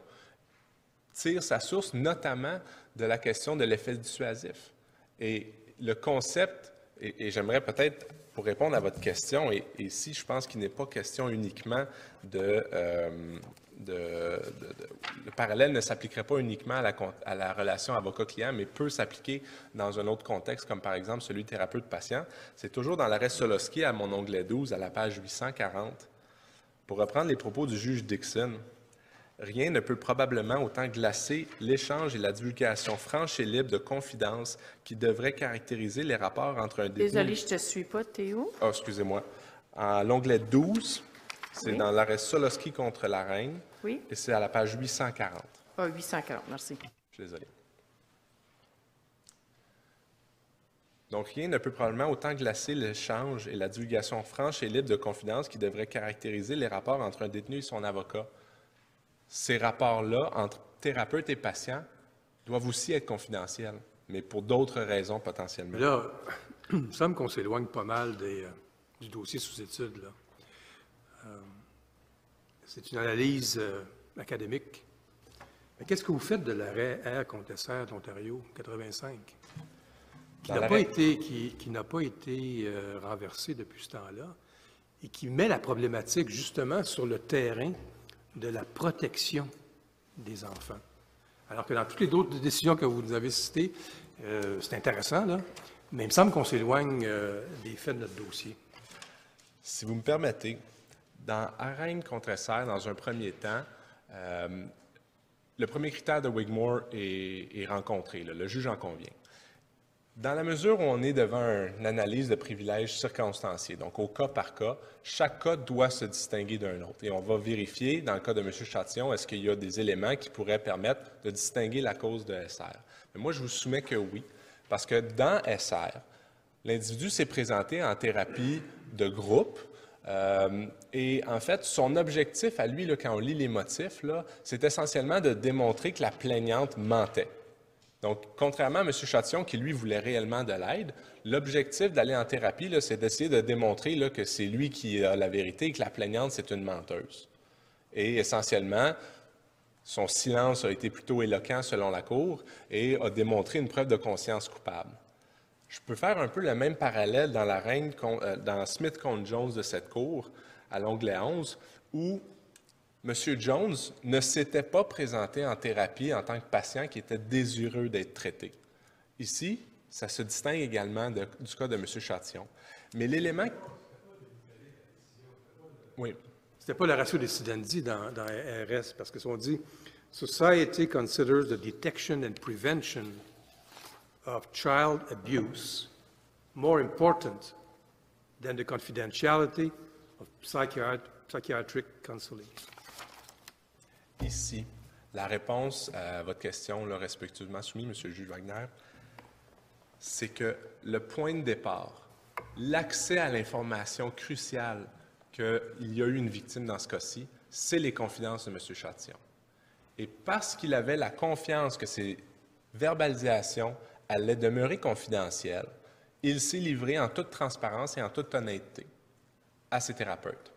tire sa source notamment de la question de l'effet dissuasif. Et le concept, et, j'aimerais peut-être, pour répondre à votre question, et, ici, je pense qu'il n'est pas question uniquement de, euh, le parallèle ne s'appliquerait pas uniquement à la, relation avocat-client, mais peut s'appliquer dans un autre contexte, comme par exemple celui thérapeute-patient. C'est toujours dans l'arrêt Solowski à mon onglet 12, à la page 840. Pour reprendre les propos du juge Dixon, Rien ne peut probablement autant glacer l'échange et la divulgation franche et libre de confidences qui devraient caractériser les rapports entre un détenu... Désolé, je ne te suis pas. Théo. Oh, excusez-moi. À l'onglet 12, c'est dans l'arrêt Solowski contre la reine. Oui. Et c'est à la page 840. Ah, 840, merci. Je suis désolé. Donc, rien ne peut probablement autant glacer l'échange et la divulgation franche et libre de confidences qui devraient caractériser les rapports entre un détenu et son avocat. Ces rapports-là, entre thérapeute et patient, doivent aussi être confidentiels, mais pour d'autres raisons potentiellement. là, il me semble qu'on s'éloigne pas mal euh, du dossier sous étude. Là. Euh, c'est une analyse euh, académique. Mais qu'est-ce que vous faites de l'arrêt R contre SR d'Ontario, 85, qui n'a pas été, qui, pas été renversé depuis ce temps-là et qui met la problématique justement sur le terrain de la protection des enfants? Alors que dans toutes les autres décisions que vous nous avez citées, c'est intéressant, là, mais il me semble qu'on s'éloigne des faits de notre dossier. Si vous me permettez, dans Arène contre SR, dans un premier temps, euh, le premier critère de Wigmore est, rencontré, le juge en convient. Dans la mesure où on est devant une analyse de privilèges circonstanciés, donc au cas par cas, chaque cas doit se distinguer d'un autre. Et on va vérifier, dans le cas de M. Chatillon, est-ce qu'il y a des éléments qui pourraient permettre de distinguer la cause de SR. Mais moi, je vous soumets que oui, parce que dans SR, l'individu s'est présenté en thérapie de groupe. Euh, et en fait, son objectif à lui, quand on lit les motifs, c'est essentiellement de démontrer que la plaignante mentait. Donc, contrairement à M. Chatillon, qui lui voulait réellement de l'aide, l'objectif d'aller en thérapie, c'est d'essayer de démontrer que c'est lui qui a la vérité et que la plaignante, c'est une menteuse. Et essentiellement, son silence a été plutôt éloquent selon la Cour et a démontré une preuve de conscience coupable. Je peux faire un peu le même parallèle dans, la reine, euh, dans Smith contre Jones de cette cour, à l'onglet 11, où M. Jones ne s'était pas présenté en thérapie en tant que patient qui était désireux d'être traité. Ici, ça se distingue également du cas de M. Chatillon. Mais l'élément. Oui. C'était pas le ratio des dans, dans RS, parce que si on dit Society considers the detection and prevention of child abuse more important than the confidentiality of psychiatric counseling? Ici, la réponse à votre question, là, respectivement soumis, M. Jules Wagner, c'est que le point de départ, l'accès à l'information cruciale qu'il y a eu une victime dans ce cas-ci, c'est les confidences de M. Chatillon. Et parce qu'il avait la confiance que ces verbalisations allait demeurer confidentielle, il s'est livré en toute transparence et en toute honnêteté à ses thérapeutes.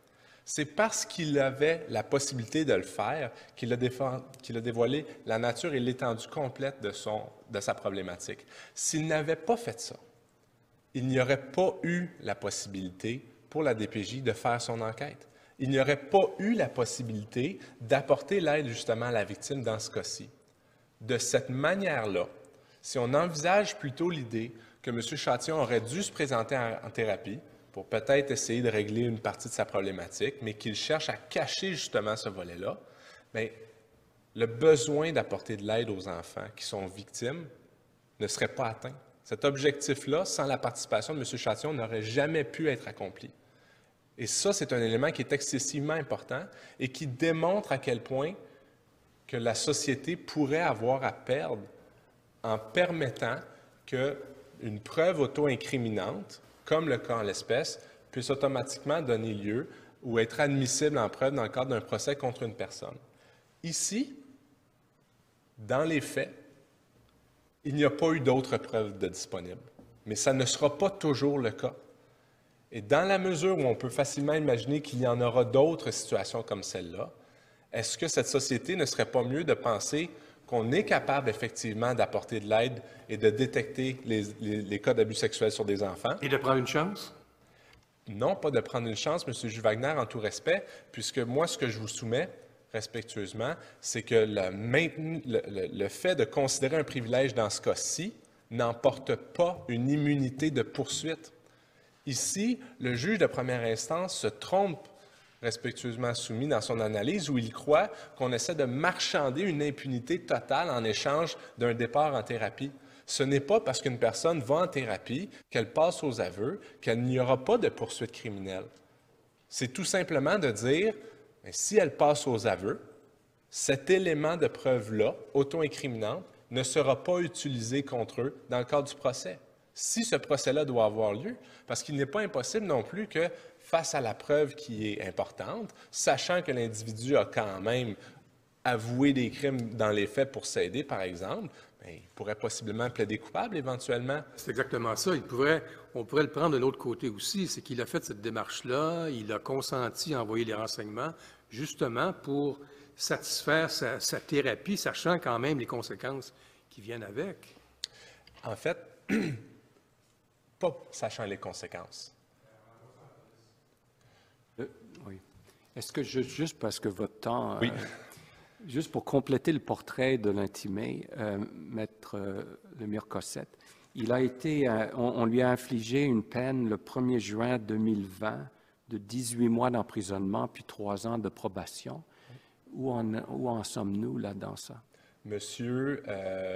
C'est parce qu'il avait la possibilité de le faire qu'il a, dévoilé la nature et l'étendue complète de sa problématique. S'il n'avait pas fait ça, il n'y aurait pas eu la possibilité pour la DPJ de faire son enquête. Il n'y aurait pas eu la possibilité d'apporter l'aide justement à la victime dans ce cas-ci. De cette manière-là, si on envisage plutôt l'idée que M. Châtillon aurait dû se présenter en, thérapie pour peut-être essayer de régler une partie de sa problématique, mais qu'il cherche à cacher justement ce volet-là, bien, le besoin d'apporter de l'aide aux enfants qui sont victimes ne serait pas atteint. Cet objectif-là, sans la participation de M. Châtillon, n'aurait jamais pu être accompli. Et ça, c'est un élément qui est excessivement important et qui démontre à quel point que la société pourrait avoir à perdre en permettant qu'une preuve auto-incriminante, comme le cas en l'espèce, puisse automatiquement donner lieu ou être admissible en preuve dans le cadre d'un procès contre une personne. Ici, dans les faits, il n'y a pas eu d'autres preuves de disponibles, mais ça ne sera pas toujours le cas. Et dans la mesure où on peut facilement imaginer qu'il y en aura d'autres situations comme celle-là, est-ce que cette société ne serait pas mieux de penser qu'on est capable effectivement d'apporter de l'aide et de détecter les, cas d'abus sexuels sur des enfants? Et de prendre une chance? Non, pas de prendre une chance, M. Jules Wagner, en tout respect, puisque moi, ce que je vous soumets, respectueusement, c'est que le, le, fait de considérer un privilège dans ce cas-ci n'emporte pas une immunité de poursuite. Ici, le juge de première instance se trompe respectueusement soumis dans son analyse où il croit qu'on essaie de marchander une impunité totale en échange d'un départ en thérapie. Ce n'est pas parce qu'une personne va en thérapie qu'elle passe aux aveux qu'elle n'y aura pas de poursuite criminelle. C'est tout simplement de dire, si elle passe aux aveux, cet élément de preuve-là, auto-incriminante, ne sera pas utilisé contre eux dans le cadre du procès. Si ce procès-là doit avoir lieu, parce qu'il n'est pas impossible non plus que face à la preuve qui est importante, sachant que l'individu a quand même avoué des crimes dans les faits pour s'aider, par exemple, bien, il pourrait possiblement plaider coupable éventuellement. C'est exactement ça. Il pourrait, on pourrait le prendre de l'autre côté aussi, c'est qu'il a fait cette démarche-là, il a consenti à envoyer les renseignements, justement pour satisfaire sa, sa thérapie, sachant quand même les conséquences qui viennent avec. En fait, pas sachant les conséquences. Est-ce que juste parce que votre temps, euh, juste pour compléter le portrait de l'intimé, euh, Maître euh, Lemire Cossette, il a été, on, lui a infligé une peine le 1er juin 2020 de 18 mois d'emprisonnement puis trois ans de probation. Où en, où en sommes-nous là dans ça? Monsieur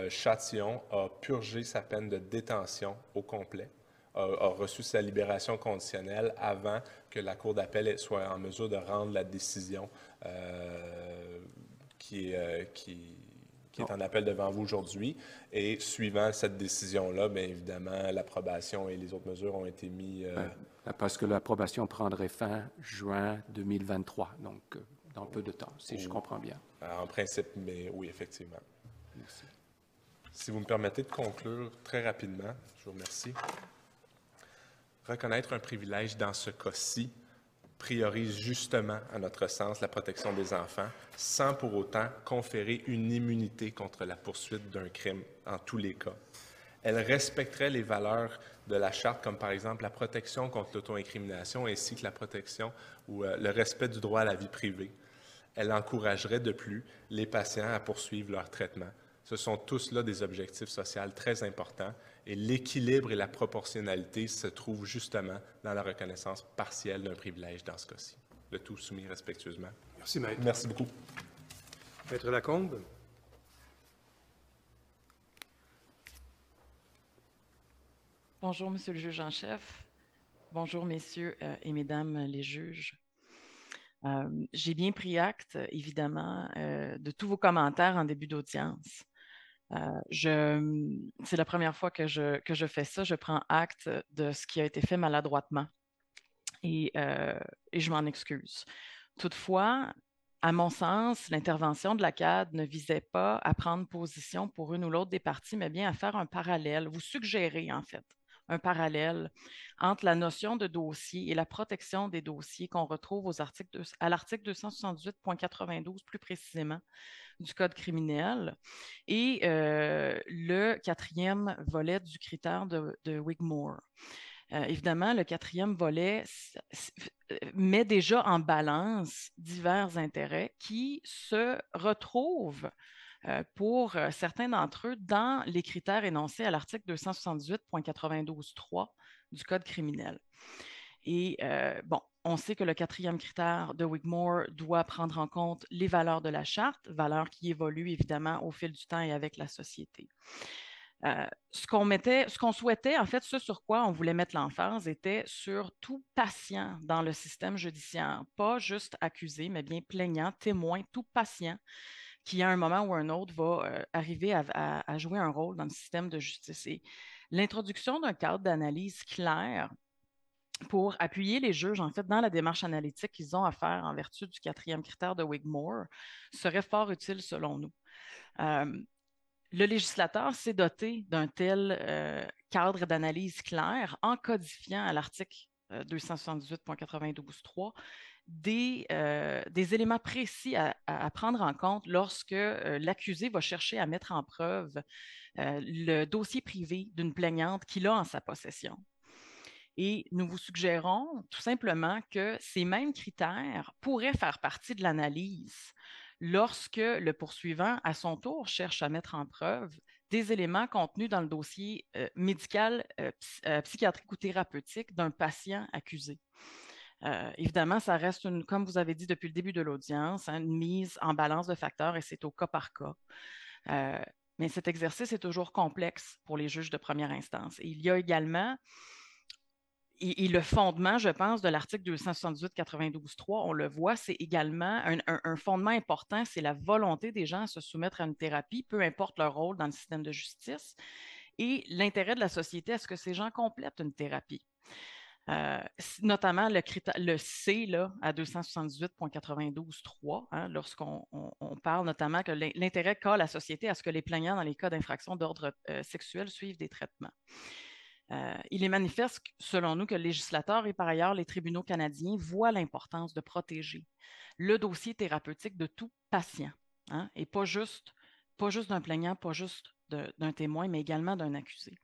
Châtillon a purgé sa peine de détention au complet a, reçu sa libération conditionnelle avant que la Cour d'appel soit en mesure de rendre la décision euh, qui, euh, qui, qui, est en appel devant vous aujourd'hui. Et suivant cette décision-là, bien évidemment, l'approbation et les autres mesures ont été mises. Euh, parce que l'approbation prendrait fin juin 2023, donc dans peu de temps, si je comprends bien. En principe, mais oui, effectivement. Merci. Si vous me permettez de conclure très rapidement, je vous remercie. Reconnaître un privilège dans ce cas-ci priorise justement, à notre sens, la protection des enfants, sans pour autant conférer une immunité contre la poursuite d'un crime en tous les cas. Elle respecterait les valeurs de la charte, comme par exemple la protection contre l'auto-incrimination ainsi que la protection ou euh, le respect du droit à la vie privée. Elle encouragerait de plus les patients à poursuivre leur traitement. Ce sont tous là des objectifs sociaux très importants et l'équilibre et la proportionnalité se trouvent justement dans la reconnaissance partielle d'un privilège dans ce cas-ci. Le tout soumis respectueusement. Merci, Maître. Merci beaucoup. Maître Lacombe. Bonjour, Monsieur le juge en chef. Bonjour, messieurs euh, et mesdames les juges. Euh, j'ai bien pris acte, évidemment, euh, de tous vos commentaires en début d'audience. Euh, c'est la première fois que je, fais ça. Je prends acte de ce qui a été fait maladroitement et, euh, et je m'en excuse. Toutefois, à mon sens, l'intervention de la CAD ne visait pas à prendre position pour une ou l'autre des parties, mais bien à faire un parallèle, vous suggérer en fait un parallèle entre la notion de dossier et la protection des dossiers qu'on retrouve aux articles à l'article 268.92 plus précisément du Code criminel et euh, le quatrième volet du critère de, Wigmore. Euh, évidemment, le quatrième volet met déjà en balance divers intérêts qui se retrouvent euh, pour certains d'entre eux dans les critères énoncés à l'article 278.92.3 du Code criminel. Et bon, on sait que le quatrième critère de Wigmore doit prendre en compte les valeurs de la charte, valeurs qui évoluent évidemment au fil du temps et avec la société. Euh, ce qu'on mettait, ce qu'on souhaitait, en fait, ce sur quoi on voulait mettre l'emphase était sur tout patient dans le système judiciaire, pas juste accusé, mais bien plaignant, témoin, tout patient qui à un moment ou un autre va euh, arriver à, à, jouer un rôle dans le système de justice. Et l'introduction d'un cadre d'analyse clair pour appuyer les juges, en fait, dans la démarche analytique qu'ils ont à faire en vertu du quatrième critère de Wigmore, serait fort utile selon nous. Euh, le législateur s'est doté d'un tel euh, cadre d'analyse clair en codifiant à l'article 278.92.3 des, des éléments précis à, prendre en compte lorsque l'accusé va chercher à mettre en preuve le dossier privé d'une plaignante qu'il a en sa possession. Et nous vous suggérons tout simplement que ces mêmes critères pourraient faire partie de l'analyse lorsque le poursuivant, à son tour, cherche à mettre en preuve des éléments contenus dans le dossier euh, médical, euh, euh, psychiatrique ou thérapeutique d'un patient accusé. évidemment, ça reste, une, comme vous avez dit depuis le début de l'audience, hein, une mise en balance de facteurs et c'est au cas par cas. mais cet exercice est toujours complexe pour les juges de première instance. Et il y a également et, le fondement, je pense, de l'article 278-92-3, on le voit, c'est également un, fondement important, c'est la volonté des gens à se soumettre à une thérapie, peu importe leur rôle dans le système de justice, et l'intérêt de la société à ce que ces gens complètent une thérapie. Euh, notamment le, C là, à 278.92.3, hein, lorsqu'on parle notamment que l'intérêt qu'a la société à ce que les plaignants dans les cas d'infraction d'ordre euh, sexuel suivent des traitements. Euh, il est manifeste, selon nous, que le législateur et par ailleurs les tribunaux canadiens voient l'importance de protéger le dossier thérapeutique de tout patient, hein, et pas juste, pas juste d'un plaignant, pas juste d'un témoin, mais également d'un accusé.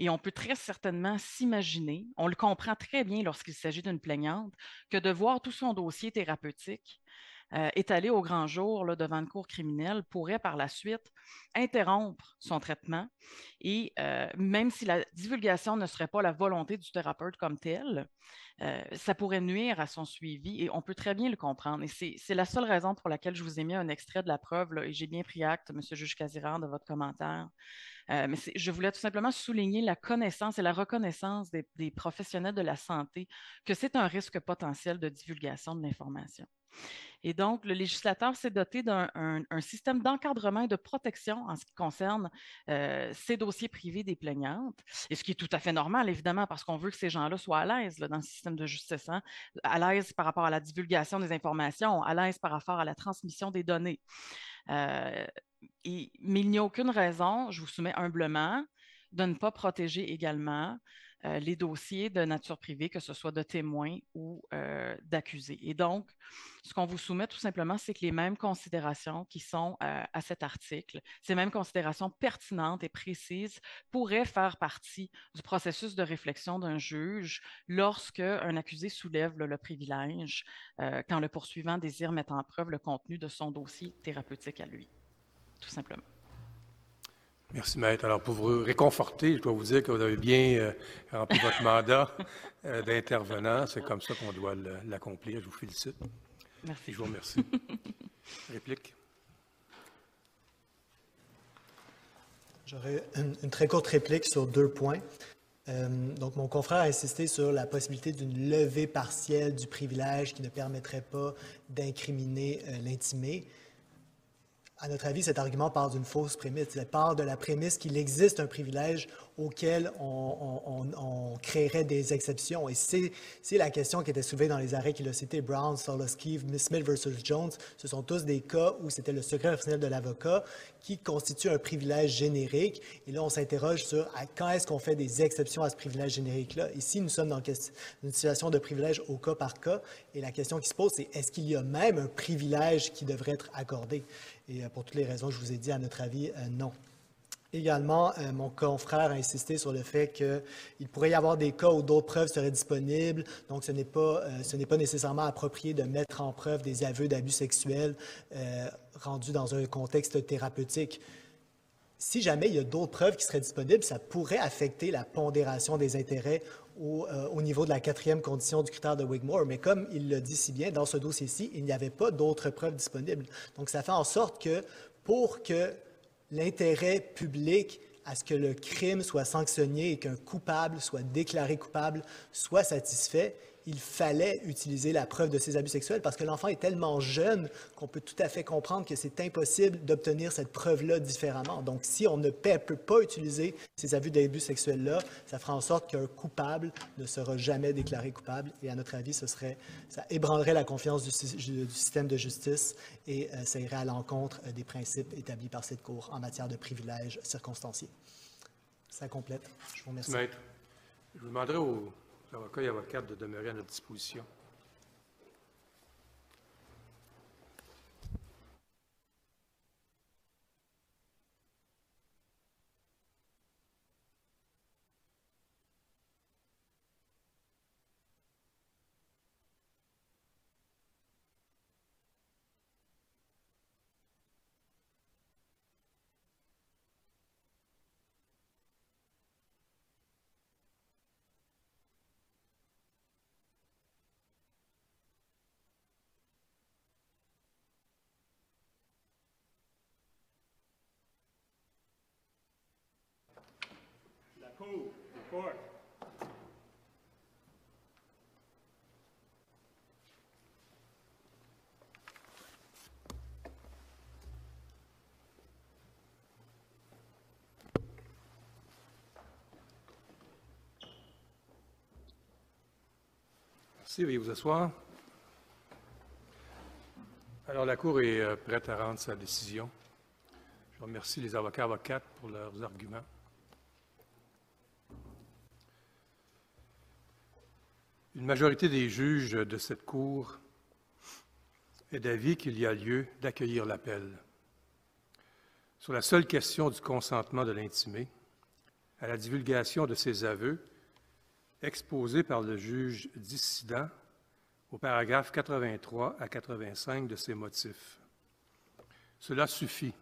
Et on peut très certainement s'imaginer, on le comprend très bien lorsqu'il s'agit d'une plaignante, que de voir tout son dossier thérapeutique euh, étalé au grand jour là, devant une cour criminelle pourrait par la suite interrompre son traitement. Et euh, même si la divulgation ne serait pas la volonté du thérapeute comme tel, euh, ça pourrait nuire à son suivi et on peut très bien le comprendre. Et c'est la seule raison pour laquelle je vous ai mis un extrait de la preuve et j'ai bien pris acte, M. Juge Casiran, de votre commentaire. mais je voulais tout simplement souligner la connaissance et la reconnaissance des professionnels de la santé que c'est un risque potentiel de divulgation de l'information. Et donc, le législateur s'est doté d'un système d'encadrement et de protection en ce qui concerne euh, ces dossiers privés des plaignantes, et ce qui est tout à fait normal, évidemment, parce qu'on veut que ces gens-là soient à l'aise dans le système de justice, hein, à l'aise par rapport à la divulgation des informations, à l'aise par rapport à la transmission des données. Euh, mais il n'y a aucune raison, je vous soumets humblement, de ne pas protéger également euh, les dossiers de nature privée, que ce soit de témoins ou euh, d'accusés. Et donc, ce qu'on vous soumet tout simplement, c'est que les mêmes considérations qui sont euh, à cet article, ces mêmes considérations pertinentes et précises pourraient faire partie du processus de réflexion d'un juge lorsque un accusé soulève le privilège quand le poursuivant désire mettre en preuve le contenu de son dossier thérapeutique à lui, tout simplement. Merci, Maître. Alors, pour vous réconforter, je dois vous dire que vous avez bien euh, rempli votre mandat euh, d'intervenant. C'est comme ça qu'on doit l'accomplir. Je vous félicite. Merci. Je vous remercie. Réplique? J'aurais une, très courte réplique sur deux points. Euh, donc, mon confrère a insisté sur la possibilité d'une levée partielle du privilège qui ne permettrait pas d'incriminer l'intimé. À notre avis, cet argument part d'une fausse prémisse. Il part de la prémisse qu'il existe un privilège auquel on, créerait des exceptions. Et c'est la question qui était soulevée dans les arrêts qu'il a cités, Brown, Solosky, Smith versus Jones. Ce sont tous des cas où c'était le secret personnel de l'avocat qui constitue un privilège générique. Et là, on s'interroge sur quand est-ce qu'on fait des exceptions à ce privilège générique-là? Ici, nous sommes dans une situation de privilège au cas par cas. Et la question qui se pose, c'est est-ce qu'il y a même un privilège qui devrait être accordé? Et euh, pour toutes les raisons que je vous ai dit, à notre avis, euh, non. Également, euh, mon confrère a insisté sur le fait qu'il pourrait y avoir des cas où d'autres preuves seraient disponibles, donc ce n'est pas, ce n'est pas nécessairement approprié de mettre en preuve des aveux d'abus sexuels rendus dans un contexte thérapeutique. Si jamais il y a d'autres preuves qui seraient disponibles, ça pourrait affecter la pondération des intérêts au, au, niveau de la quatrième condition du critère de Wigmore. Mais comme il le dit si bien, dans ce dossier-ci, il n'y avait pas d'autres preuves disponibles. Donc, ça fait en sorte que pour que l'intérêt public à ce que le crime soit sanctionné et qu'un coupable soit déclaré coupable soit satisfait, il fallait utiliser la preuve de ces abus sexuels parce que l'enfant est tellement jeune qu'on peut tout à fait comprendre que c'est impossible d'obtenir cette preuve-là différemment. Donc, si on ne peut, pas utiliser ces abus d'abus sexuels-là, ça fera en sorte qu'un coupable ne sera jamais déclaré coupable. Et à notre avis, ça ébranlerait la confiance du, système de justice et euh, ça irait à l'encontre euh, des principes établis par cette Cour en matière de privilèges circonstanciés. Ça complète. Je vous remercie. Maître, je vous demanderai au L'avocat et avocate de demeurer à notre disposition. Merci, veuillez vous asseoir. Alors, la Cour est euh, prête à rendre sa décision. Je remercie les avocats et avocates pour leurs arguments. Une majorité des juges de cette Cour est d'avis qu'il y a lieu d'accueillir l'appel. Sur la seule question du consentement de l'intimé, à la divulgation de ses aveux, exposés par le juge dissident au paragraphe 83 à 85 de ses motifs. Cela suffit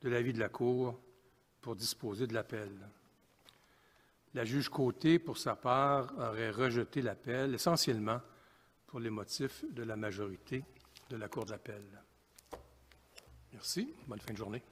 de l'avis de la Cour pour disposer de l'appel. La juge Côté, pour sa part, aurait rejeté l'appel essentiellement pour les motifs de la majorité de la Cour d'appel. Merci. Bonne fin de journée.